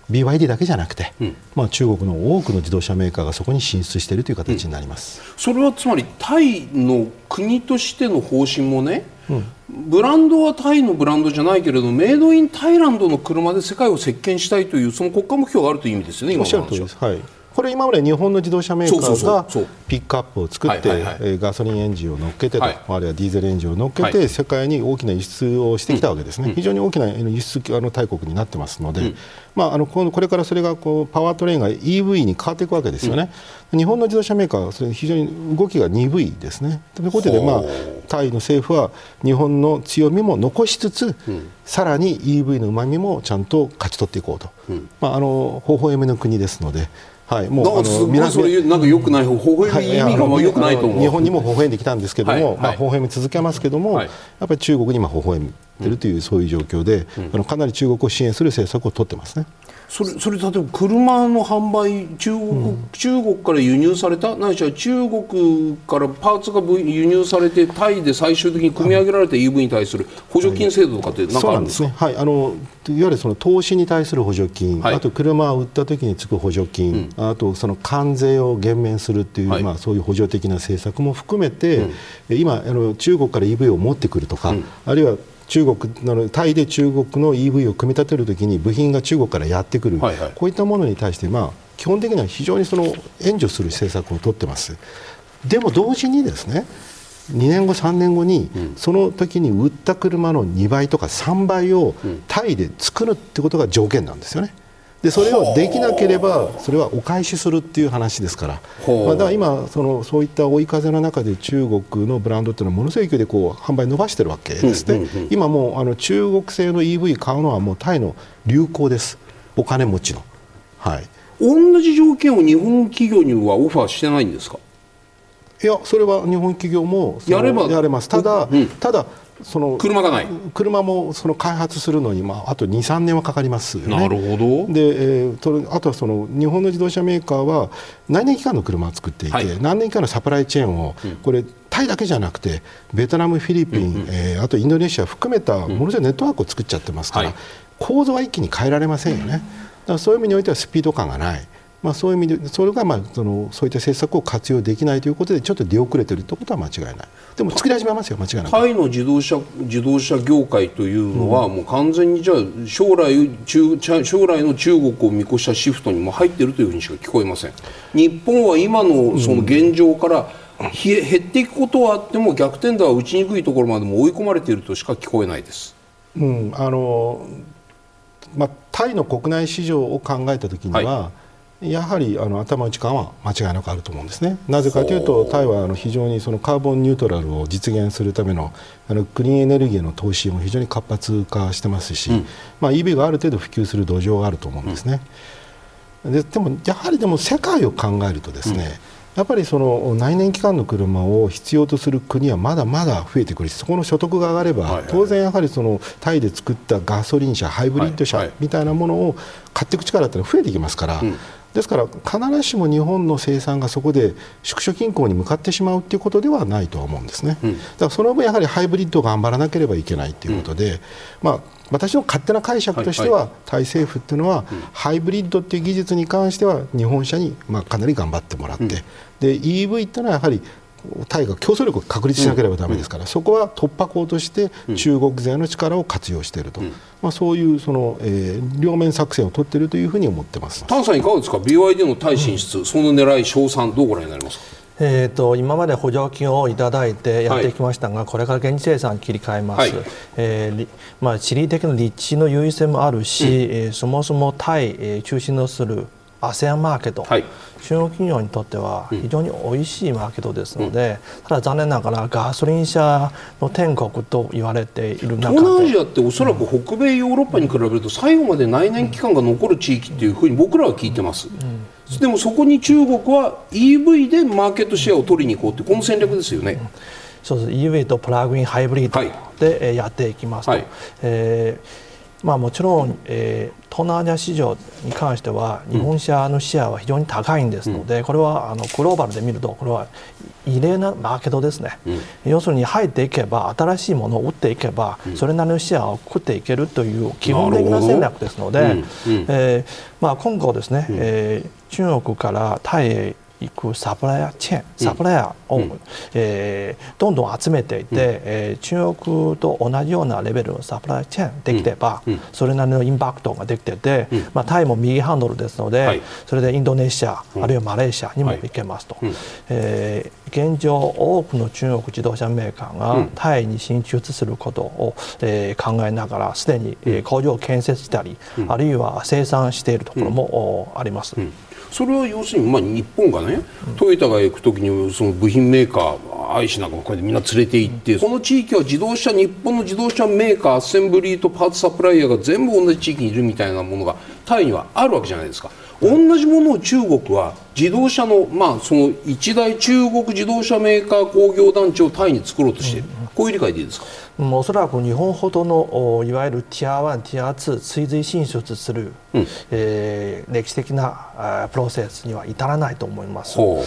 BYD だけじゃなくて、うん、まあ、中国の多くの自動車メーカーがそこに進出しているという形になります、うん、それはつまりタイの国としての方針もね、うん、ブランドはタイのブランドじゃないけれどメイドインタイランドの車で世界を席巻したいというその国家目標があるという意味ですよね、今の話は。はいこれ今まで日本の自動車メーカーがピックアップを作って、えガソリンエンジンを乗っけてと、はい、あるいはディーゼルエンジンを乗っけて、世界に大きな輸出をしてきたわけですね、非常に大きな輸出あの大国になってますので、まあ、あのこれからそれがこうパワートレインが EV に変わっていくわけですよね、日本の自動車メーカーはそれ非常に動きが鈍いですね。ということで、まあ、タイの政府は日本の強みも残しつつ、さらに EV のうまみもちゃんと勝ち取っていこうと、まあ、あの微笑みの国ですので。はい、もうあの皆さんなんか良くない方、微笑み意味が良くないと思う。日本にも微笑んできたんですけども、はい、まあ微笑み続けますけども、はい、やっぱり中国に今微笑んでるというそういう状況で、うん、あのかなり中国を支援する政策を取ってますね。それそれ例えば車の販売中国、うん、中国から輸入されたないしは中国からパーツが輸入されてタイで最終的に組み上げられた EV に対する補助金制度とかって何かあるんですか、はい、ねはい、あのいわゆるその投資に対する補助金、はい、あと車を売った時につく補助金、うん、あとその関税を減免するっていう、はい、まあ、そういう補助的な政策も含めて、うん、今あの中国から EV を持ってくるとか、あるいは中国のタイで中国の EV を組み立てるときに部品が中国からやってくる、はいはい、こういったものに対して、まあ、基本的には非常にその援助する政策を取ってます。でも同時にですね2年後、3年後に、その時に売った車の2倍とか3倍をタイで作るってことが条件なんですよね。でそれをできなければそれはお返しするっていう話ですから、まあ、だから今そのそういった追い風の中で中国のブランドっていうのはものすごい勢いでこう販売伸ばしてるわけですね、今もうあの中国製の EV 買うのはもうタイの流行です。お金持ちの、はい、同じ条件を日本企業にはオファーしてないんですか？いやそれは日本企業もやれば。やれます。ただ、うん、ただその車がない。車もその開発するのに、まあ、あと2、3年はかかりますよね。なるほど。で、えー、あとはその日本の自動車メーカーは何年期間の車を作っていて、はい、何年期間のサプライチェーンを、うん、これタイだけじゃなくてベトナム、フィリピン、うん。うん、えー、あとインドネシア含めたものすごいネットワークを作っちゃってますから、うんはい、構造は一気に変えられませんよね。だからそういう意味においてはスピード感がない。まあ、そういう意味でそれがまあそのそういった政策を活用できないということでちょっと出遅れているということは間違いない。でも作り始めますよ間違いないタイの自動車自動車業界というのは、もう完全にじゃあ将来中将来の中国を見越したシフトにも入っているというふうにしか聞こえません。日本は今のその現状から、減っていくことはあっても逆転打は打ちにくいところまでも追い込まれているとしか聞こえないです。うんあのまあ、タイの国内市場を考えたときには、はいやはりあの頭打ち感は間違いなくあると思うんですね。なぜかというとタイはあの非常にそのカーボンニュートラルを実現するためのあのクリーンエネルギーの投資も非常に活発化してますし、うん、まあ、EV がある程度普及する土壌があると思うんですね。うん、ででもやはりでも世界を考えるとですね、うん。やっぱりその内燃機関の車を必要とする国はまだまだ増えてくるしそこの所得が上がれば、当然やはりそのタイで作ったガソリン車ハイブリッド車みたいなものを買っていく力ってのは増えてきますから、ですから必ずしも日本の生産がそこで縮小均衡に向かってしまうということではないとは思うんですね、うん、だからその分やはりハイブリッドを頑張らなければいけないということで、うん、まあ、私の勝手な解釈としては、はい。はい、タイ政府っていうのは、うん、ハイブリッドっていう技術に関しては日本車にまあかなり頑張ってもらって、で EV っていうのはやはりタイが競争力を確立しなければだめですから、うん、そこは突破口として中国勢の力を活用していると、うん、まあ、そういうその、えー、両面作戦を取っているというふうに思ってます。丹さん、いかがですか、BYD のタイ進出、うん、その狙い、賞賛、どうご覧になりますか？えーと、今まで補助金をいただいてやってきましたが、はい、これから現地生産に切り替えます、はい、えー、まあ、地理的な立地の優位性もあるし、うん、えー、そもそもタイ、えー、中心とする ASEAN マーケット、はい、中国企業にとっては非常に美味しいマーケットですので、うん、ただ残念ながらガソリン車の天国と言われている中で。東南アジアっておそらく北米ヨーロッパに比べると最後まで内燃機関が残る地域っていうふうに僕らは聞いてます、うん、でもそこに中国は EV でマーケットシェアを取りに行こうってこの戦略ですよね。うん。そうです。EV とプラグインハイブリッドでやっていきますと、はい、えーまあ、もちろん、えー、東南アジア市場に関しては日本車のシェアは非常に高いんですので、うん、これはあのグローバルで見るとこれは異例なマーケットですね、うん、要するに入っていけば新しいものを売っていけば、うん、それなりのシェアを食っていけるという基本的な戦略ですので、えーまあ、今後ですね、えー、中国からタイへ行くサプライヤーチェーンサプライヤーを、うん、えー、どんどん集めていて、うん、えー、中国と同じようなレベルのサプライヤーチェーンできれば、うん、それなりのインパクトができてて、まあ、タイも右ハンドルですので、はい、それでインドネシア、あるいはマレーシアにも行けますと、はい、えー、現状多くの中国自動車メーカーがタイに進出することを、えー、考えながらすでに、えー、工場を建設したり、あるいは生産しているところも、あります。それは要するに、まあ、日本がね、トヨタが行く時にその部品メーカー愛知なんかもこうやってみんな連れて行って、この地域は自動車日本の自動車メーカーアッセンブリーとパーツサプライヤーが全部同じ地域にいるみたいなものがタイにはあるわけじゃないですか。同じものを中国は自動車の,、まあその一大中国自動車メーカー工業団地をタイに作ろうとしている、こういう理解でいいですか？おそらく日本ほどのいわゆるティア1、ティア2追随進出するえー歴史的なプロセスには至らないと思います。ほ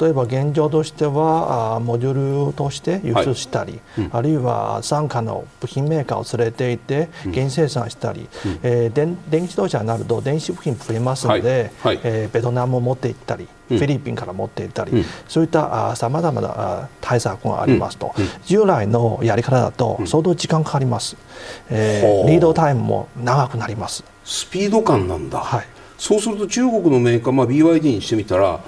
例えば現状としてはモデュルとして輸出したり、あるいは傘下の部品メーカーを連れていて原生産したり、えー電電気自動車になると電子部品増えますので、はい。はい。えーベトナムを持って行ったり、フィリピンから持って行ったり、そういったさまざまな対策がありますと、従来のやり方だと相当時間かかります、えーリードタイムも長くなります。スピード感なんだ、はいそうすると中国のメーカー、まあ、BYD にしてみたら、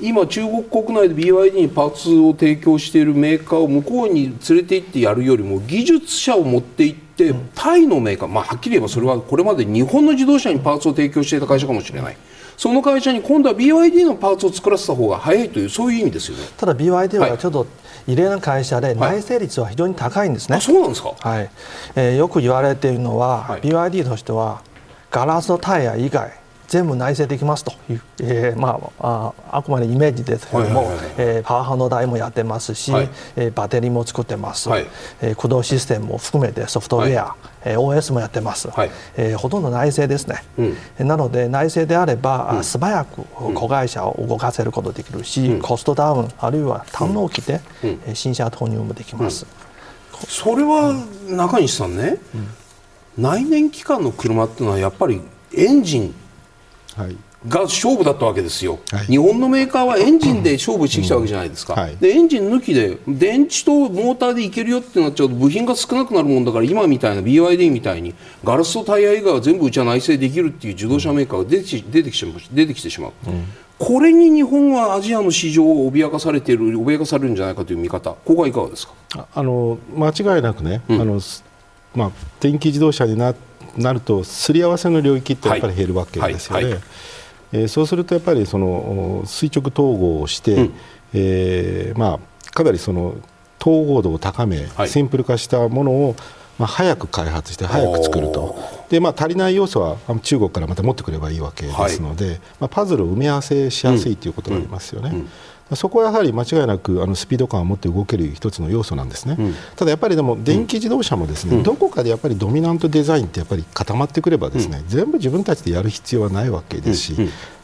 今、中国国内で BYD にパーツを提供しているメーカーを向こうに連れて行ってやるよりも技術者を持って行って、タイのメーカー、まあ、はっきり言えばそれはこれまで日本の自動車にパーツを提供していた会社かもしれない。その会社に今度は BYD のパーツを作らせた方が早いというそういう意味ですよね。ただ BYD はいはちょっと異例な会社で内製率は非常に高いんですね。あそうなんですか。はいえーよく言われているのは、はい BYD としてはガラスのタイヤ以外全部内製できますという、えーまあ、ああくまでイメージですけれども、はいはいはい。はいえーパワーハンド台もやってますし、はい。えーバッテリーも作ってます、はい。えー駆動システムも含めてソフトウェア、えー OS もやってます、はい。えーほとんど内製ですね、うん。えーなので内製であれば、あ素早く子会社を動かせることできるし、コストダウンあるいは単納期で、えー新車投入もできます。それは中西さんね、内燃機関の車っていうのはやっぱりエンジンはい。が勝負だったわけですよ、はい。日本のメーカーはエンジンで勝負してきたわけじゃないですか、うんはい。でエンジン抜きで電池とモーターでいけるよってなっちゃうと部品が少なくなるもんだから今みたいな BYD みたいにガラスとタイヤ以外は全部うちは内製できるっていう自動車メーカーが出てき出てきてしまう出てきてしまう、これに日本はアジアの市場を脅かされている脅かされるんじゃないかという見方。ここはいかがですか？ああの間違いなくね、あのすまあ、電気自動車にななるとすり合わせの領域ってやっぱり減るわけですよね。はい。はい。えーそうするとやっぱりそのお垂直統合をして、えーまあ、かなりその統合度を高め、はい。シンプル化したものを、まあ、早く開発して早く作ると。で、まあ、足りない要素は中国からまた持ってくればいいわけですので、まあ、パズルを埋め合わせしやすいということがありますよね。そこはやはり間違いなくあのスピード感を持って動ける一つの要素なんですね、ただやっぱりでも電気自動車もですね、どこかでやっぱりドミナントデザインってやっぱり固まってくればですね、全部自分たちでやる必要はないわけですし、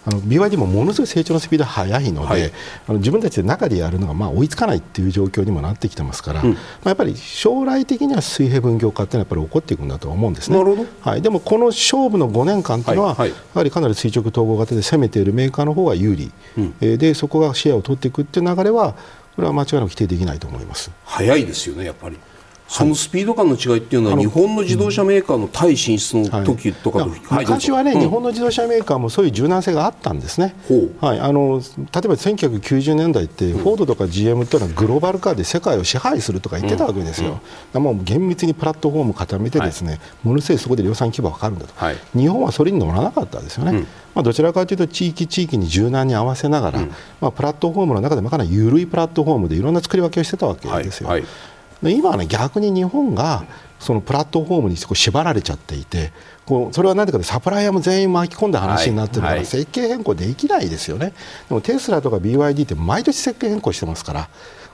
あの BYD もものすごい成長のスピードが速いので、はい。あの自分たちで中でやるのがまあ追いつかないっていう状況にもなってきてますから、まあ、やっぱり将来的には水平分業化っていうのはやっぱり起こっていくんだと思うんですね。はい、でもこの勝負の5年間というのは、はい。はい。やはりかなり垂直統合型で攻めているメーカーの方が有利、えーでそこがシェアを取っていくっていう流れはこれは間違いなく否定できないと思います。早いですよねやっぱりそのスピード感の違いっていうのは日本の自動車メーカーの対進出の時とかと、はい昔はね、どうぞ。日本の自動車メーカーもそういう柔軟性があったんですね、はい、あの例えば1990年代って、フォードとか GM っていうのはグローバル化で世界を支配するとか言ってたわけですよ、もう厳密にプラットフォームを固めて、ですね、ものすごいそこで量産規模がかかるんだと、はい。日本はそれに乗らなかったですよね、まあ、どちらかというと地域地域に柔軟に合わせながら、まあ、プラットフォームの中でもかなり緩いプラットフォームでいろんな作り分けをしてたわけですよ。はい。はい。で今は、ね、逆に日本がそのプラットフォームに縛られちゃっていてこうそれは何ていうかサプライヤーも全員巻き込んだ話になってるから、設計変更できないですよね。でもテスラとか BYD って毎年設計変更してますから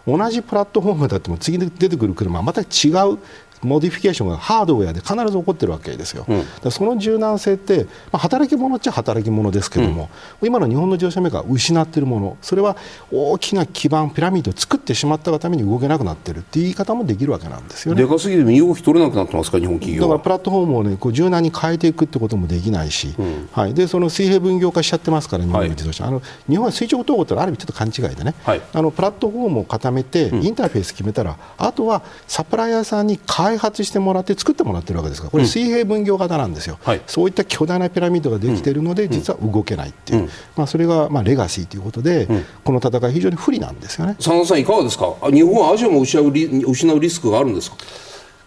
同じプラットフォームだっても次に出てくる車はまた違う modification がハードウェアで必ず起こってるわけですよ、だからその柔軟性って、まあ、働き者っちゃ働き者ですけども、今の日本の自動車メーカーは失っているもの。それは大きな基盤ピラミッドを作ってしまったがために動けなくなっているっていう言い方もできるわけなんですよね。でかすぎて身動き取れなくなってますか日本企業は。だからプラットフォームを、ね、こう柔軟に変えていくってこともできないし、はい、でその水平分業化しちゃってますから、日本の自動車、あの日本は垂直統合ってある意味ちょっと勘違いでね、はい。あのプラットフォームを固めて、インターフェース決めたら、あとはサプライヤーさんに開発してもらって、作ってもらってるわけですから、これ、水平分業型なんですよ、はい。そういった巨大なピラミッドができているので、実は動けないっていう、まあ、それがまあレガシーということで、この戦い、非常に不利なんですよね。佐野さんいかがですか？あ日本はアジアも失うリ失うリスクがあるんですか？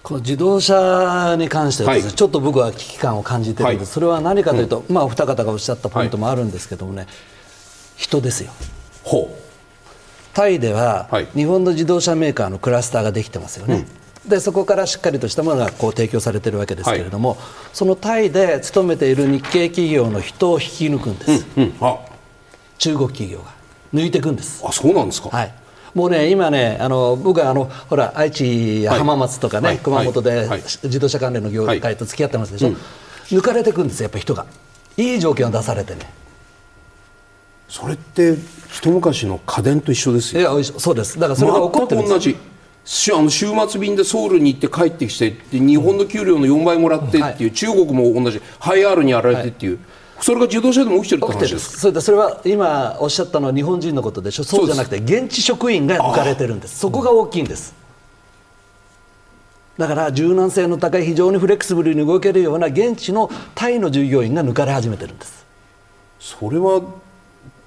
この自動車に関してはですね、はい。ちょっと僕は危機感を感じてるんです、はい。それは何かというと、まあ、お二方がおっしゃったポイントもあるんですけどもね、人ですよ。ほタイでははい。日本の自動車メーカーのクラスターができてますよね、でそこからしっかりとしたものがこう提供されてるわけですけれども、そのタイで勤めている日系企業の人を引き抜くんです、う、うん、あ。中国企業が。抜いていくんです。あそうなんですか、はい。もうね、今ね、あの僕はあのほら愛知やはい。浜松とかね、はい。熊本ではい。自動車関連の業界と付き合ってますでしょ、抜かれていくんですよ、やっぱり人が。いい条件を出されてねそれって一昔の家電と一緒ですいよやそうです。だからそれが起こってるんです週末便でソウルに行って帰ってきてで日本の給料の4倍もらってっていう、中国も同じ。ハイアールにやられてっていう、それが自動車でも起きてるって話ですすそれでそれは今おっしゃったのは日本人のことでしょ。そうじゃなくて現地職員が抜かれてるんです。そこが大きいんです。だから柔軟性の高い非常にフレキシブルに動けるような現地のタイの従業員が抜かれ始めてるんです。それは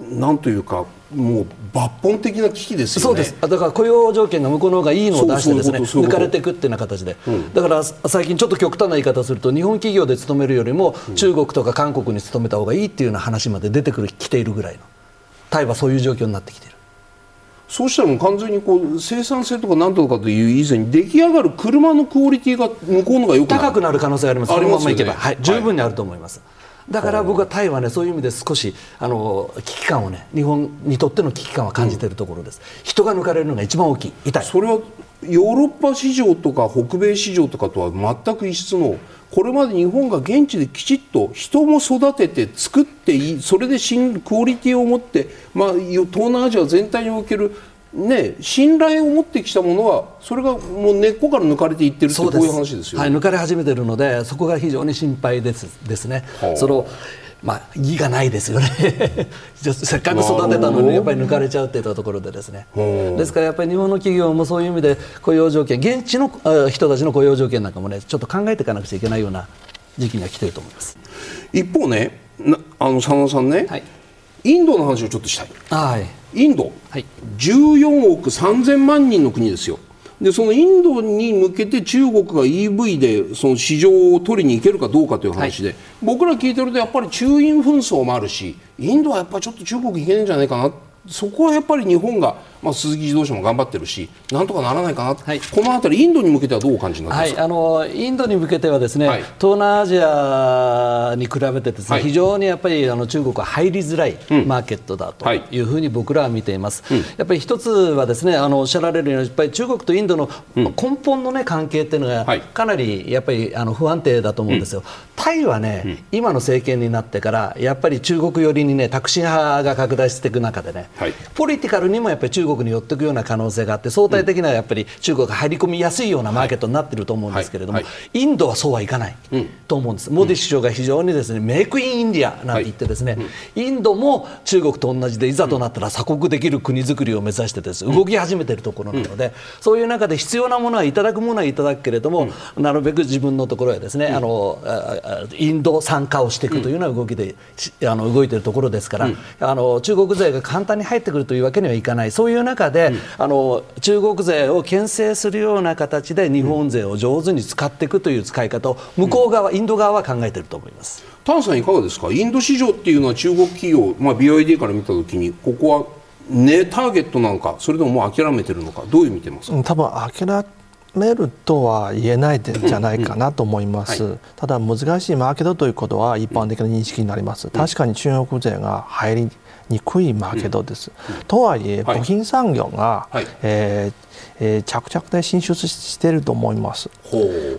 なんというかもう抜本的な危機ですよね。そうです。だから雇用条件が向こうの方がいいのを出してですね抜かれていくっていうような形で、だから最近ちょっと極端な言い方をすると日本企業で勤めるよりも中国とか韓国に勤めた方がいいっていうような話まで出てくるきているぐらいのタイはそういう状況になってきている。そうしたらもう完全にこう生産性とかなんとかという以前に出来上がる車のクオリティが向こうのが良くなる。高くなる可能性があります、ありますよね。はい、はい。十分にあると思います。だから僕はタイはねそういう意味で少しあの危機感をね日本にとっての危機感は感じているところです、人が抜かれるのが一番大きい痛い。それはヨーロッパ市場とか北米市場とかとは全く異質のこれまで日本が現地できちっと人も育てて作っていいそれでクオリティを持って、まあ、東南アジア全体における、ね、信頼を持ってきたものはそれがもう根っこから抜かれていってるってこういう話ですよはい、ね。抜かれ始めているのでそこが非常に心配ですですね、はあそのまあ、義がないですよね。せっかく育てたのにやっぱり抜かれちゃうっていったところでですね。はあですからやっぱり日本の企業もそういう意味で雇用条件現地のあ人たちの雇用条件なんかもねちょっと考えていかなくちゃいけないような時期には来ていると思います。一方ねなあの佐野さんね、はいインドの話をちょっとしたい。はい。インド、はい。14億3000万人の国ですよ。でそのインドに向けて中国が EV でその市場を取りに行けるかどうかという話で、僕ら聞いてるとやっぱり中印紛争もあるしインドはやっぱりちょっと中国行けないんじゃないかな。そこはやっぱり日本が、まあ、鈴木自動車も頑張ってるしなんとかならないかな、はい。この辺りインドに向けてはどうお感じになってますか、はい、あのインドに向けてはですね、はい。東南アジアに比べてですね、はい。非常にやっぱりあの中国は入りづらいマーケットだとはい。いうふうに僕らは見ています。やっぱり一つはですねあのおっしゃられるようにやっぱり中国とインドの根本のね関係っていうのがはい。かなりやっぱりあの不安定だと思うんですよ。タイはね、今の政権になってからやっぱり中国寄りにねタクシー派が拡大していく中でね、はい。ポリティカルにもやっぱり中国に寄っていくような可能性があって相対的なやっぱり中国が入り込みやすいようなマーケットになっていると思うんですけれども、はい。はインドはそうはいかない。と思うんです、モディ首相が非常にですねメイクインインディアなんて言ってですね、インドも中国と同じでいざとなったら鎖国できる国づくりを目指してです。動き始めているところなので、そういう中で必要なものはいただくものはいただくけれども、なるべく自分のところへですね、あのインド参加をしていくというような動きで、しあの動いているところですから、あの中国勢が簡単に入ってくるというわけにはいかない。そういう中で、あの中国勢を牽制するような形で日本勢を上手に使っていくという使い方を向こう側、インド側は考えていると思います。タンさんいかがですか？インド市場っていうのは中国企業、まあ、BYD から見たときにここは、ね、ターゲットなのかそれとももう諦めてるのかどういう見てますか、うん多分諦めるとは言えないんじゃないかなと思います、うん。はただ難しいマーケットということは一般的な認識になります、確かに中国勢が入りにくいマーケットです、とはいえはい。部品産業が、はい。えーえー着々で進出していると思います。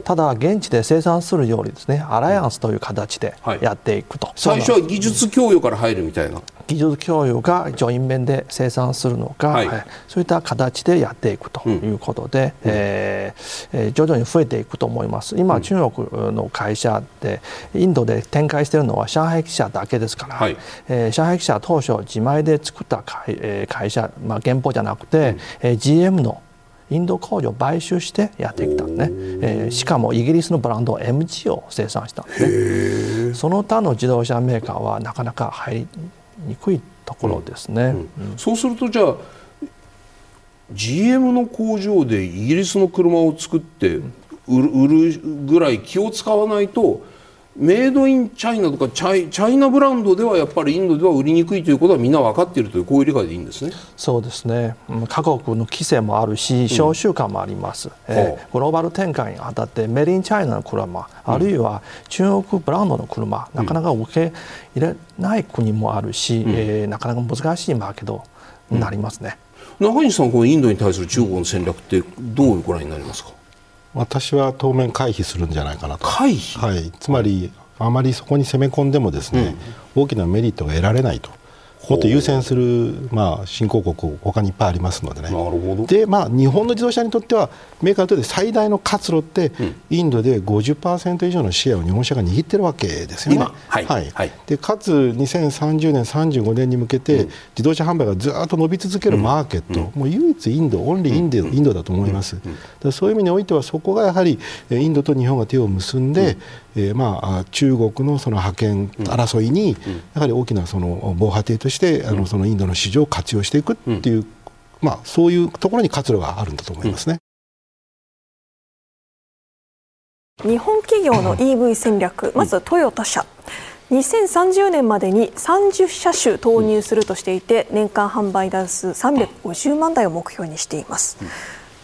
ただ現地で生産するよりですねアライアンスという形ではい。やっていくと、最初は技術供与から入るみたいな。技術供与がジョイン面で生産するのか、はい。はい。そういった形でやっていくということで、えーえー徐々に増えていくと思います。今、中国の会社でインドで展開しているのは上海汽車だけですから、はい。えー上海汽車は当初自前で作った会,、えー会社、まあ、原稿じゃなくて、えー GM のインド工場を買収してやってきたんね、えーしかもイギリスのブランド MG を生産したんですねその他の自動車メーカーはなかなか入りにくいところですね、そうするとじゃあ GM の工場でイギリスの車を作って売る売るぐらい気を使わないとメイドインチャイナとかチャイチャイナブランドではやっぱりインドでは売りにくいということはみんな分かっているというこういう理解でいいんですね。そうですね。うん各国の規制もあるし商習慣もあります、えーグローバル展開にあたってメリンチャイナの車、あるいは中国ブランドの車なかなか受け入れない国もあるし、えーなかなか難しいマーケットになりますね、中西さんこのインドに対する中国の戦略ってどうご覧になりますか？私は当面回避するんじゃないかなと。回避？はい、つまり、あまりそこに攻め込んでもですね、大きなメリットが得られないと。もっと優先する、まあ、新興国他にいっぱいありますのでね。で、まあ、日本の自動車にとってはメーカーにとって最大の活路って、うん、インドで50%以上のシェアを日本車が握ってるわけですよね。はい、はい。はい、でかつ2030年、35年に向けて、自動車販売がずっと伸び続けるマーケット、うん、もう唯一インド、オンリーインド,、インドだと思います、そういう意味においてはそこがやはりインドと日本が手を結んで、えー、まあ、中国のその覇権争いに、やはり大きなその防波堤としてあのそのインドの市場を活用していくっていう、まあ、そういうところに活路があるんだと思いますね。日本企業の EV 戦略、まずトヨタ社。2030年までに30車種投入するとしていて、年間販売台数350万台を目標にしています。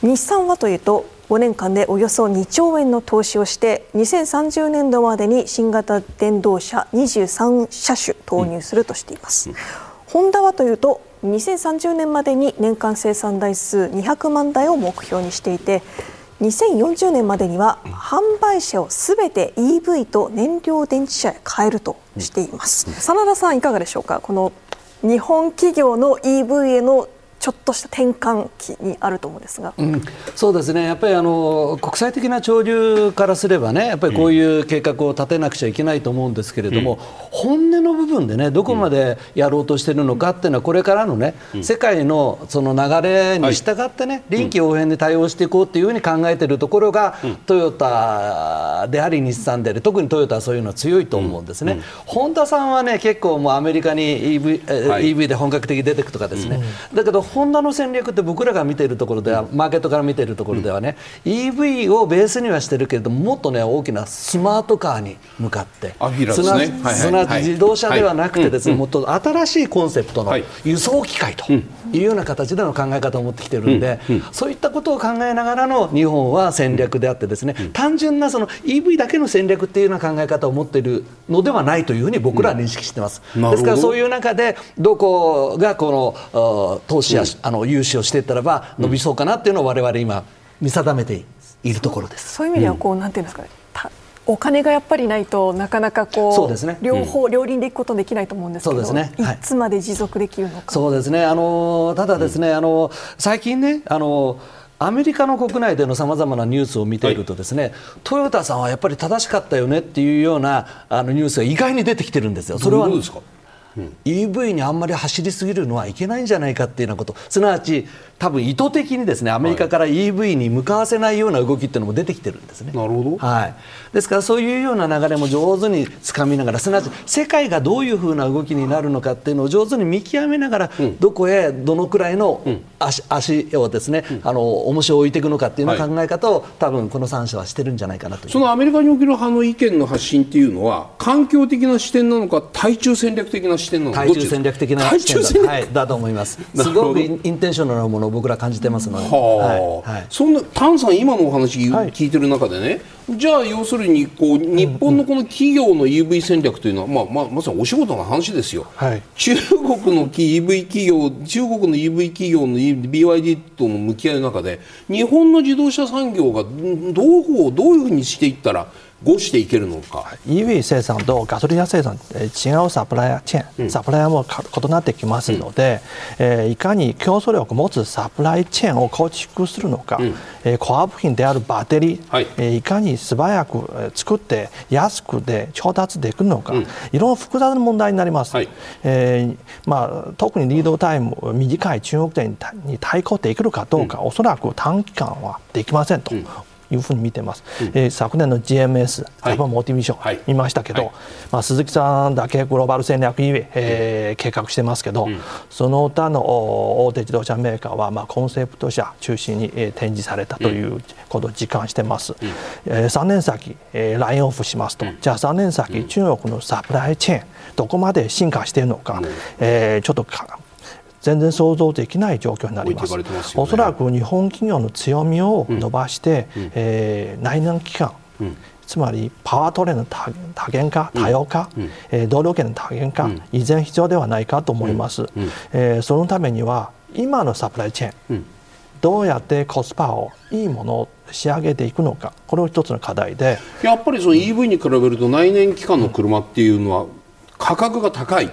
日産はというと5年間でおよそ2兆円の投資をして2030年度までに新型電動車23車種投入するとしています、うん、ホンダはというと2030年までに年間生産台数200万台を目標にしていて2040年までには販売車をすべて EV と燃料電池車へ変えるとしています、うん、真田さんいかがでしょうか？この日本企業の EV へのちょっとした転換期にあると思うんですが、うん、そうですね、やっぱりあの国際的な潮流からすればね、やっぱりこういう計画を立てなくちゃいけないと思うんですけれども、うん、本音の部分でね、どこまでやろうとしているのかっていうのは、これからのね、うん、世界のその流れに従ってね、臨機応変に対応していこうっていうふうに考えているところが、トヨタであり、日産であり、特にトヨタはそういうのは強いと思うんですね。ホンダさんはね、結構もうアメリカに EV,、はい、EV で本格的に出ていくとかですね、だけどホンダの戦略って僕らが見ているところでは、マーケットから見ているところではね、うん、EV をベースにはしてるけれどももっとね大きなスマートカーに向かって。すなわち自動車ではなくてですね、もっと新しいコンセプトの輸送機械というような形での考え方を持ってきてるんで、そういったことを考えながらの日本は戦略であってですね、単純なその EV だけの戦略っていうような考え方を持っているのではないというふうに僕らは認識してます。ですからそういう中でどこがこの投資や、あの融資をしていったらば伸びそうかなっていうのを我々今見定めているところです。そういう意味ではこう、なんていうんですかね。お金がやっぱりないとなかなかこうそうです、ね、両方、両輪でいくことできないと思うんですけどそうです、ね。はい、いつまで持続できるのか。そうですね。あのただですね、あの最近ねあのアメリカの国内でのさまざまなニュースを見ているとですね、はい、トヨタさんはやっぱり正しかったよねっていうようなあのニュースが意外に出てきてるんですよ。それは EV にあんまり走りすぎるのはいけないんじゃないかっていうようなこと。すなわち多分意図的にですねアメリカから EV に向かわせないような動きっていうのも出てきてるんですね。なるほど、はい、ですからそういうような流れも上手につかみながらすなわち世界がどういうふうな動きになるのかっていうのを上手に見極めながら、うん、どこへどのくらいの足,、足をですね、うん、あの重しを置いていくのかっていうの考え方を、はい、多分この3社はしてるんじゃないかなと。そのアメリカにおける派の意見の発信っていうのは環境的な視点なのか対中戦略的な視点なのか対中戦略的な視点だ,、はい、だと思います。すごくインテンショナルなものを僕ら感じてますので、はあ。はい、そんな丹さん今のお話聞いてる中でね、じゃあ要するにこう日本のこの企業の EV 戦略というのは、まあまあ、まさにお仕事の話ですよ、はい、中国の EV 企業中国の EV 企業の BYD との向き合いの中で日本の自動車産業がどうどういうふうにしていったら5していけるのか。EV 生産とガソリン生産違うサプライチェーン、うん、サプライヤーも異なってきますので、うん、えー、いかに競争力を持つサプライチェーンを構築するのか、うん、えー、コア部品であるバッテリー、はい。えー、いかに素早く作って安くで調達できるのか、うん、いろいろ複雑な問題になります、はい、えー、まあ、特にリードタイム短い中国店に対抗できるかどうか、うん、おそらく短期間はできませんと。いうふうに見てます、うん、えー、昨年の GMS、ジャパンモーティビション見ましたけど、はい、まあ、鈴木さんだけグローバル戦略 EV、えー、計画してますけど、うん、その他の大手自動車メーカーは、まあ、コンセプト車中心に、えー、展示されたということを実感してます、うん、えー、3年先、えー、ラインオフしますと、じゃあ3年先、中国のサプライチェーンどこまで進化しているのか、うん、えー、ちょっと全然想像できない状況になります。ますね、おそらく日本企業の強みを伸ばして、うん、えー、内燃機関、うん、つまりパワートレーンの多元化、多様化、うん、えー、動力源の多元化、うん、依然必要ではないかと思います。うん、えー、そのためには今のサプライチェーン、どうやってコスパをいいものを仕上げていくのかこれを一つの課題で。やっぱりその EV に比べると内燃機関の車っていうのは価格が高い。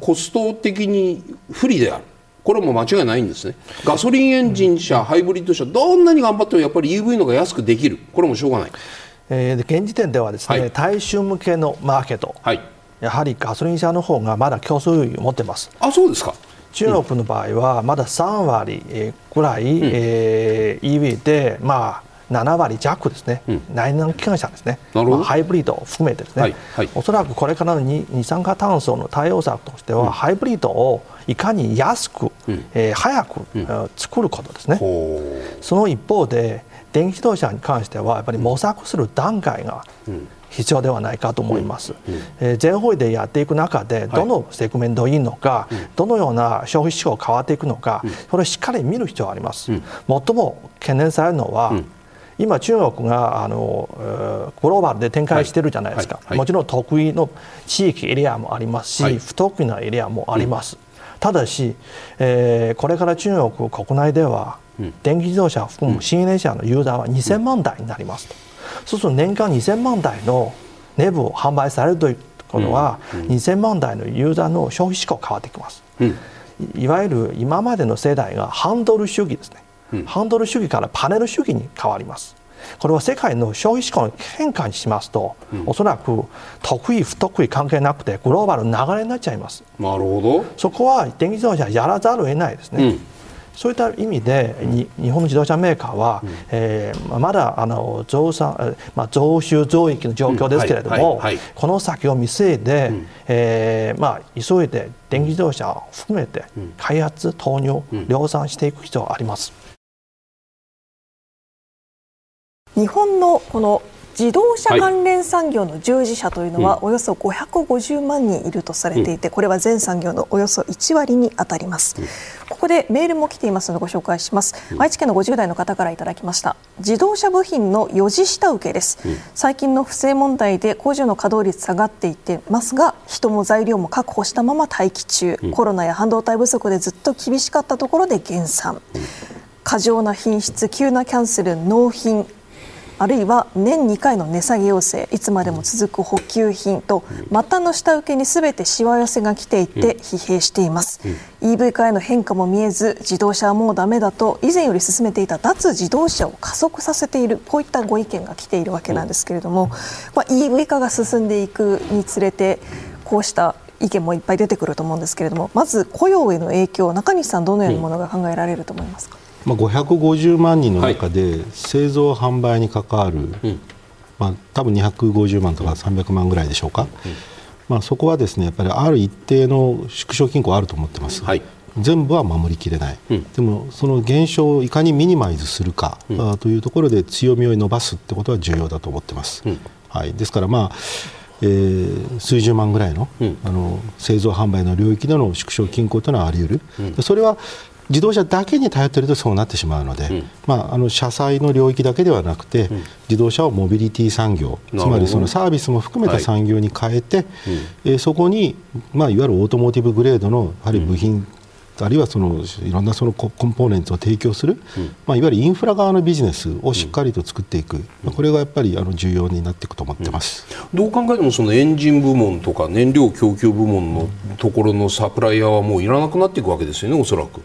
コスト的に不利であるこれも間違いないんですね。ガソリンエンジン車ハイブリッド車どんなに頑張ってもやっぱり EV の方が安くできる。これもしょうがない、えー、現時点ではですね、はい。大衆向けのマーケット、はい。やはりガソリン車の方がまだ競争優位を持ってます。あそうですか。中国の場合はまだ3割えーぐらい、えー EV で、まあ、7割弱ですね、内燃機関車ですね、まあハイブリッドを含めてですね、はいはい。おそらくこれからの二二酸化炭素の対応策としては、ハイブリッドをいかに安く、えー早く、えー作ることですね。ほその一方で電気自動車に関してはやっぱり模索する段階が必要ではないかと思います。えー全方位でやっていく中でどのセグメントいいのか、どのような消費志向変わっていくのか、それをしっかり見る必要があります。最も懸念されるのは、今中国があのえーグローバルで展開してるじゃないですか、もちろん得意の地域エリアもありますし、はい。不得意なエリアもあります、ただし、えーこれから中国国内では、電気自動車を含む新エネ車のユーザーは2000万台になりますと、そうすると年間2000万台のネブを販売されるということは、2000万台のユーザーの消費志向変わってきます、いいわゆる今までの世代がハンドル主義ですね、ハンドル主義からパネル主義に変わります。これは世界の消費志向の変化にしますと、おそらく得意不得意関係なくてグローバルの流れになっちゃいます。うなるほど。そこは電気自動車はやらざるを得ないですね、うん。そういった意味で、に日本の自動車メーカーは、えーまだあの増産、えーまあ、増収増益の状況ですけれども、うんはいはいはい。この先を見据えて、えーまあ、急いで電気自動車を含めて開発、投入、量産していく必要があります。日本のこの自動車関連産業の従事者というのはおよそ550万人いるとされていて、これは全産業のおよそ1割に当たります。ここでメールも来ていますのでご紹介します。愛知県の50代の方からいただきました。自動車部品の4次下請けです。最近の不正問題で工場の稼働率下がっていってますが、人も材料も確保したまま待機中。コロナや半導体不足でずっと厳しかったところで減産。過剰な品質、急なキャンセル、納品。あるいは年2回の値下げ要請いつまでも続く補給品と末端の下請けにすべてしわ寄せが来ていて疲弊しています、EV 化への変化も見えず自動車はもうダメだと以前より進めていた脱自動車を加速させているこういったご意見が来ているわけなんですけれども、まあ、EV 化が進んでいくにつれてこうした意見もいっぱい出てくると思うんですけれどもまず雇用への影響中西さんどのようなものが考えられると思いますか、まあ、550万人の中で製造販売に関わる、まあ、多分250万とか300万ぐらいでしょうか、まあ、そこはですねやっぱりある一定の縮小均衡あると思ってます、はい。全部は守りきれない、うん。でもその減少をいかにミニマイズするか、あというところで強みを伸ばすってことは重要だと思ってます、うん。はい、ですからまあえー数十万ぐらいの,、うん。あの製造販売の領域での縮小均衡というのはあり得る、でそれは自動車だけに頼っているとそうなってしまうので、ん。まあ、あの車載の領域だけではなくて、自動車をモビリティ産業つまりそのサービスも含めはい。た産業に変えて、えーそこに、まあ、いわゆるオートモーティブグレードのやはり部品、あるいはそのいろんなそのココンポーネンツを提供する、まあ、いわゆるインフラ側のビジネスをしっかりと作っていく、まあこれがやっぱりあの重要になっていくと思ってます。どう考えてもそのエンジン部門とか燃料供給部門のところのサプライヤーはもういらなくなっていくわけですよねおそらく。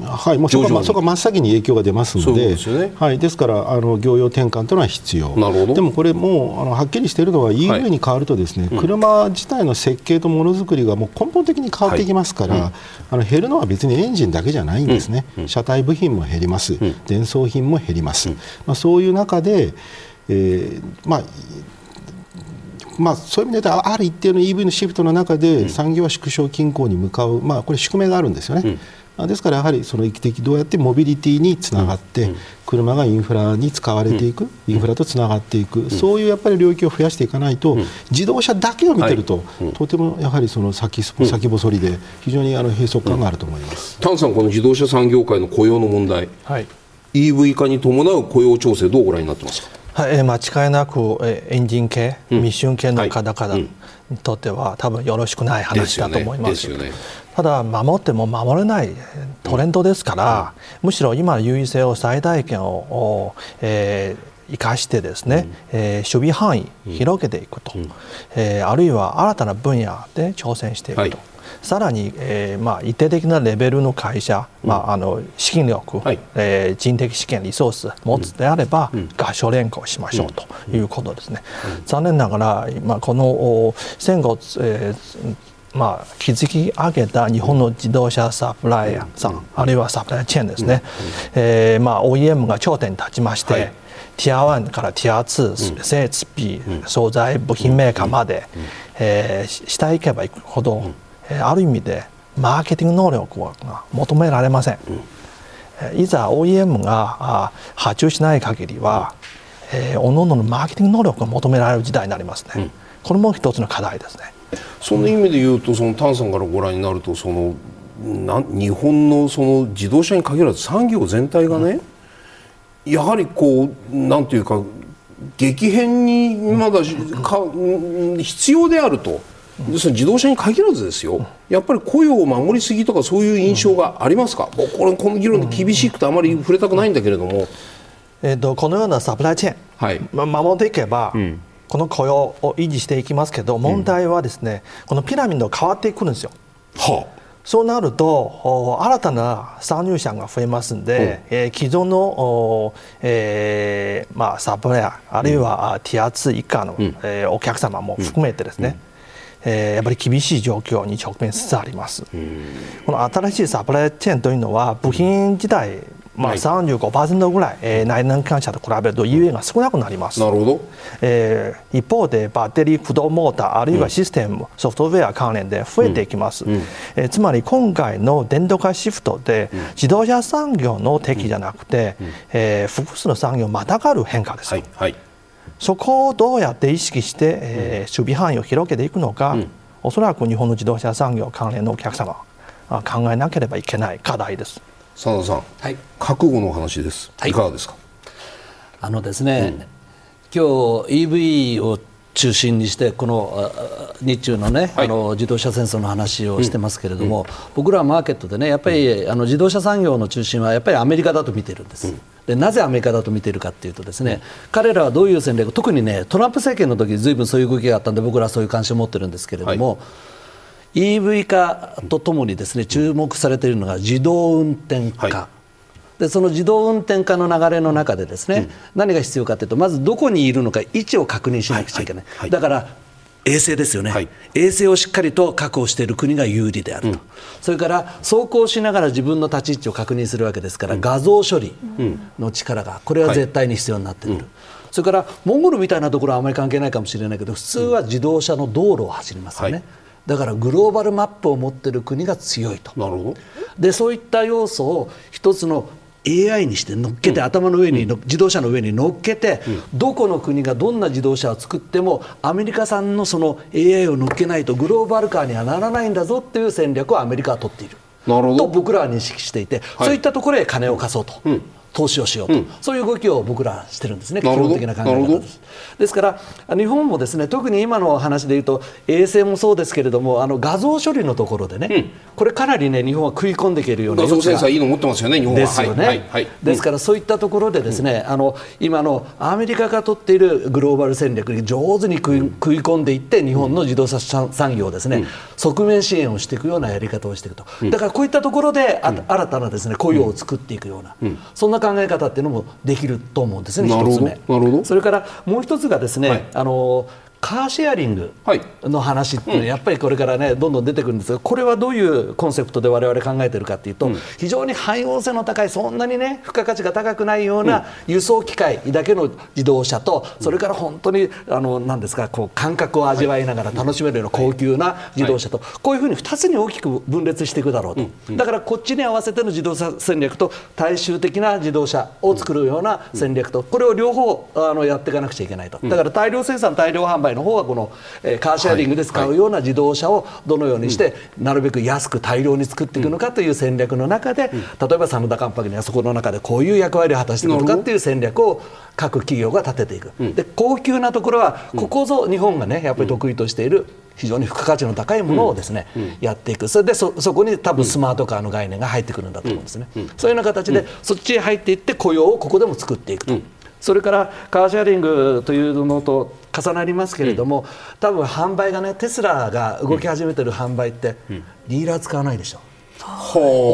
はい、もうそこはそこは真っ先に影響が出ますので、ですよね。はい、ですからあの業用転換というのは必要。なるほど。でもこれもうあのはっきりしているのは EV に変わるとですね、車自体の設計とものづくりがもう根本的に変わってきますから、あの減るのは別にエンジンだけじゃないんですね、車体部品も減ります、伝送品も減ります、まあ、そういう中で、えーまあまあ、そういう意味で言うとある一定の EV のシフトの中で産業は縮小均衡に向かう、まあ、これ宿命があるんですよね、あですからやはりその域的どうやってモビリティにつながって、車がインフラに使われていく、インフラとつながっていく、そういうやっぱり領域を増やしていかないと、自動車だけを見てると、とてもやはりその先先細りで非常にあの閉塞感があると思います。丹さんこの自動車産業界の雇用の問題。はい。EV 化に伴う雇用調整どうご覧になってますか？はい、間違いなくエンジン系、うん、ミッション系の方々にとっては、多分よろしくない話だと思います。ねね、ただ守っても守れないトレンドですから、うん、むしろ今の優位性を最大限を、えー生かしてですね、うん、えー、守備範囲広げていくと、うん、えー、あるいは新たな分野で挑戦していくと、はい、さらに、えーまあ、一定的なレベルの会社、うん、まあ、あの資金力、はい、えー、人的資源リソース持つであれば、うん、合唱連行しましょうということですね。残念ながら、まあ、この戦後、えーまあ、築き上げた日本の自動車サプライヤーさん、あるいはサプライチェーンですね、えーまあ、OEM が頂点に立ちまして、はい。ティア1からティア2、設備、惣菜部品メーカーまで、えー、下行けば行くほど、えー、ある意味でマーケティング能力は求められません、いざ OEM が発注しない限りは、えー、おのおののマーケティング能力が求められる時代になりますね、これも一つの課題ですね。その意味で言うとその丹さんからご覧になるとそのな日本のその自動車に限らず産業全体がね、うん。やはりこうなんていうか激変にまだか必要であると。です自動車に限らずですよ、やっぱり雇用を守りすぎとかそういう印象がありますか、うん、これこの議論で厳しくてあまり触れたくないんだけれども、えーと、このようなサプライチェーン、はい。ま、守っていけば、うん、この雇用を維持していきますけど問題はですね、うん、このピラミッド変わってくるんですよ。はあ。そうなると新たな参入者が増えますんで、うん、えー、既存の、えーまあ、サプライヤーあるいは、ティア2以下の、うん、えー、お客様も含めてですね、うん、えー、やっぱり厳しい状況に直面しつつあります、うん、この新しいサプライチェーンというのは部品自体まあ、35%ぐらい、えー、内燃機関車と比べると UA が少なくなります。なるほど、えー、一方でバッテリー駆動モーターあるいはシステム、うん、ソフトウェア関連で増えていきます、うん。うん、えー、つまり今回の電動化シフトで、自動車産業の敵じゃなくて、うん、えー、複数の産業をまたがる変化です、はい。はい、そこをどうやって意識して、えー、守備範囲を広げていくのか、うん、おそらく日本の自動車産業関連のお客様考えなければいけない課題です。佐田さん、はい、覚悟の話です、はい、いかがですか？あのですね、うん、今日 EV を中心にしてこの日中のね、はい、あの自動車戦争の話をしてますけれども、うん、僕らはマーケットでねやっぱり、あの自動車産業の中心はやっぱりアメリカだと見てるんです。うん。でなぜアメリカだと見ているかというとですね、彼らはどういう戦略特にねトランプ政権の時ずいぶんそういう動きがあったんで僕らはそういう関心を持ってるんですけれども、はい。EV 化とともにですね注目されているのが自動運転化。はいでその自動運転化の流れの中でですね、うん、何が必要かというとまずどこにいるのか位置を確認しなくちゃいけない、はい。はい、だから衛星ですよね、はい、衛星をしっかりと確保している国が有利であると、うん、それから走行しながら自分の立ち位置を確認するわけですから、うん、画像処理の力がこれは絶対に必要になってくる、それからモンゴルみたいなところはあまり関係ないかもしれないけど普通は自動車の道路を走りますよね。だからグローバルマップを持っている国が強いと。なるほど。でそういった要素を一つの AI にして乗っけて、うん、頭の上に、うん、自動車の上に乗っけて、うん、どこの国がどんな自動車を作ってもアメリカ産のその AI を乗っけないとグローバル化にはならないんだぞっていう戦略をアメリカは取っている。と僕らは認識していて、はい、そういったところへ金を貸そうと。投資をしようと、うん、そういう動きを僕らしてるんですね、基本的な考え方です。ですから、日本もですね特に今の話でいうと、衛星もそうですけれども、あの画像処理のところでね、うん、これ、かなりね、日本は食い込んでいけるような画像センサーいいの持ってますよね、日本は。ですよね、はいはい、ですから、そういったところで、ですね、あの今のアメリカが取っているグローバル戦略に上手に食い,、食い込んでいって、日本の自動車産業をですね、側面支援をしていくようなやり方をしていくと、だからこういったところで、新たなですね雇用を作っていくような、そんな考え方っていうのもできると思うんですね、一つ目。それからもう一つがですね、はい、あのカーシェアリングの話って、やっぱりこれからねどんどん出てくるんですがこれはどういうコンセプトで我々考えているかというと、非常に汎用性の高いそんなにね付加価値が高くないような輸送機械だけの自動車と、それから本当にあのなんですかこう感覚を味わいながら楽しめるような高級な自動車と、こういうふうに2つに大きく分裂していくだろうと、だからこっちに合わせての自動車戦略と大衆的な自動車を作るような戦略とこれを両方あのやっていかなくちゃいけないと。だから大量生産大量販売売の方はこの、えー、カーシェアリングで使うような自動車をどのようにして、なるべく安く大量に作っていくのかという戦略の中で、例えば真田カンパニーはそこの中でこういう役割を果たしていくのかという戦略を各企業が立てていく、で高級なところはここぞ日本がねやっぱり得意としている非常に付加価値の高いものをですね、やっていく。それでそこに多分スマートカーの概念が入ってくるんだと思うんですね、そういうような形で、そっちへ入っていって雇用をここでも作っていくと。それからカーシェアリングというのと重なりますけれども、多分販売がねテスラが動き始めてる販売って、ディーラー使わないでしょ、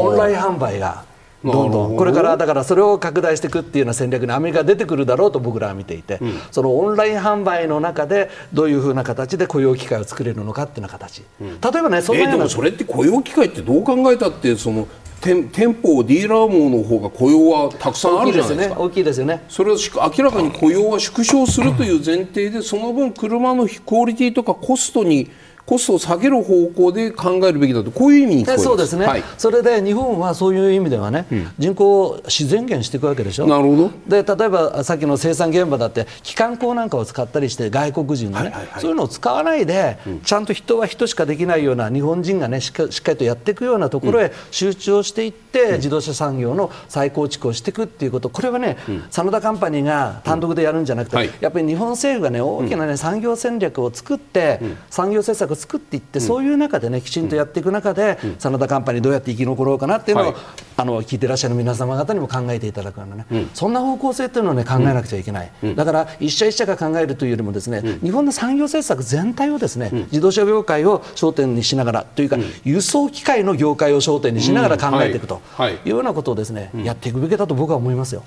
う。オンライン販売がどんどん。これからだからそれを拡大していくっていうような戦略にアメリカ出てくるだろうと僕らは見ていて、うん、そのオンライン販売の中でどういうふうな形で雇用機会を作れるのかっていうような形、うん、例えばねそんなような、えー、でもそれって雇用機会ってどう考えたってその店店舗ディーラー網の方が雇用はたくさんあるじゃないですか。大きいですよね。それは明らかに雇用は縮小するという前提でその分車のクオリティとかコストにコストを下げる方向で考えるべきだとこういう意味にそうですね、はい、それで日本はそういう意味ではね、うん、人口を自然減していくわけでしょ。なるほど。で例えばさっきの生産現場だって機関工なんかを使ったりして外国人のね、はいはいはい、そういうのを使わないで、うん、ちゃんと人は人しかできないような日本人がねしっかりとやっていくようなところへ集中をしていって、うん、自動車産業の再構築をしていくっていうこと。これはね、真田カンパニーが単独でやるんじゃなくて、はい、やっぱり日本政府がね大きなね産業戦略を作って、産業政策を作っていってそういう中でねきちんとやっていく中で、真田カンパニーどうやって生き残ろうかなっていうのを、はい、あの聞いてらっしゃる皆様方にも考えていただくようなね、うん、そんな方向性っていうのをね考えなくちゃいけない、うん、だから一社一社が考えるというよりもですね、うん、日本の産業政策全体をですね、自動車業界を焦点にしながらというか、輸送機械の業界を焦点にしながら考えていくとい。うようなことをですね、やっていくべきだと僕は思いますよ。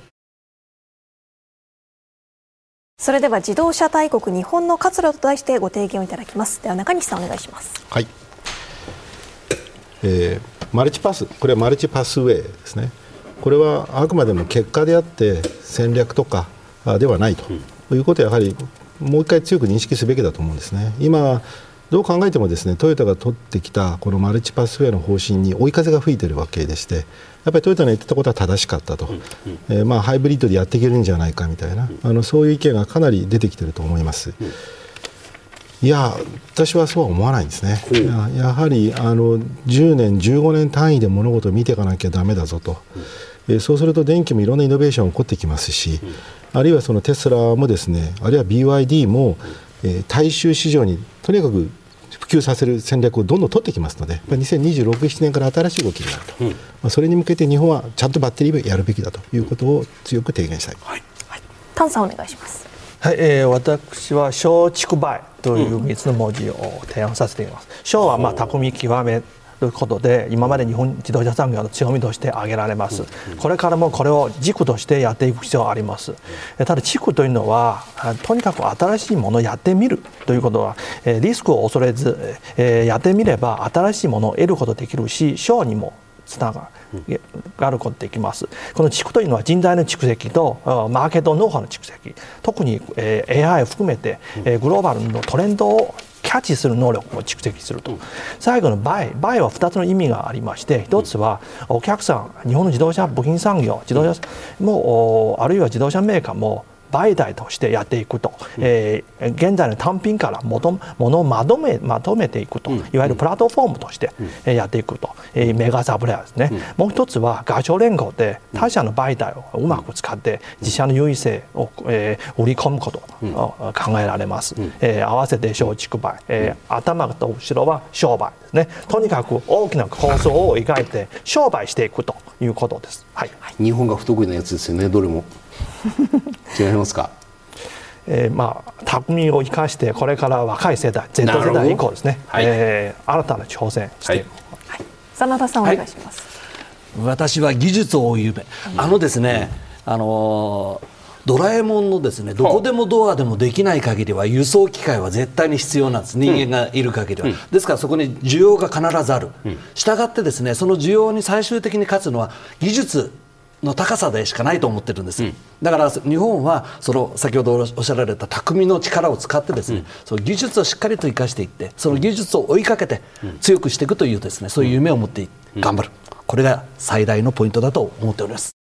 それでは自動車大国日本の活路と題してご提言をいただきます。では中西さんお願いします。はい、えー、マルチパスこれはマルチパスウェイですね。これはあくまでも結果であって戦略とかではないと。いうことをやはりもう一回強く認識すべきだと思うんですね。今どう考えてもですねトヨタが取ってきたこのマルチパスウェイの方針に追い風が吹いているわけでしてやっぱりトヨタの言ってたことは正しかったと、うんうん、えー、まあ、ハイブリッドでやっていけるんじゃないかみたいな、うん、あのそういう意見がかなり出てきていると思います。いや私はそうは思わないんですね、やはりあの10年、15年単位で物事を見ていかなきゃだめだぞと、えー、そうすると電気もいろんなイノベーションが起こってきますし、あるいはそのテスラもですねあるいは BYD も、えー、大衆市場にとにかく普及させる戦略をどんどん取ってきますので、2026、7年から新しい動きになると、うん、まあ、それに向けて日本はちゃんとバッテリーをやるべきだということを強く提言したい。はい、はい、丹さんお願いします。はい、えー、私は小畜梅という3つの文字を提案させています。小はまあ巧み極めということで今まで日本自動車産業の強みとして挙げられます、これからもこれを軸としてやっていく必要があります。ただ軸というのはとにかく新しいものをやってみるということはリスクを恐れずやってみれば新しいものを得ることできるし賞にもつながることできます。この蓄というのは人材の蓄積とマーケットノウハウの蓄積。特に AI を含めてグローバルのトレンドをキャッチする能力を蓄積すると、最後のバイ。バイは2つの意味がありまして1つはお客さん日本の自動車部品産業自動車もあるいは自動車メーカーも媒体としてやっていくと、うん、えー、現在の単品からもとものをまとめまとめていくと、うん、いわゆるプラットフォームとして、うん、やっていくと、えー、メガサプライヤーですね、もう一つは画商連合で他社の媒体をうまく使って自社の優位性を、えー、売り込むことを考えられます、うん、えー、合わせて松竹梅、えー、頭と後ろは商売ですね。とにかく大きな構想を描いて商売していくということです、はい、日本が不得意なやつですよねどれも 違いますか？えー、まあ巧みを生かしてこれから若い世代 Z 世代以降ですね、はい、えー、新たな挑戦して、はい、はい、真田さんお願いします、はい、私は技術を追う夢、あのですね、うん、あのドラえもんのですねどこでもドアでもできない限りは輸送機械は絶対に必要なんです。人間がいる限りは、うん、ですからそこに需要が必ずある、うん、したがってですねその需要に最終的に勝つのは技術の高さでしかないと思ってるんです、うん、だから日本はその先ほどおっしゃられた匠の力を使ってですね、うん、その技術をしっかりと生かしていってその技術を追いかけて強くしていくというですねそういう夢を持って頑張る。これが最大のポイントだと思っております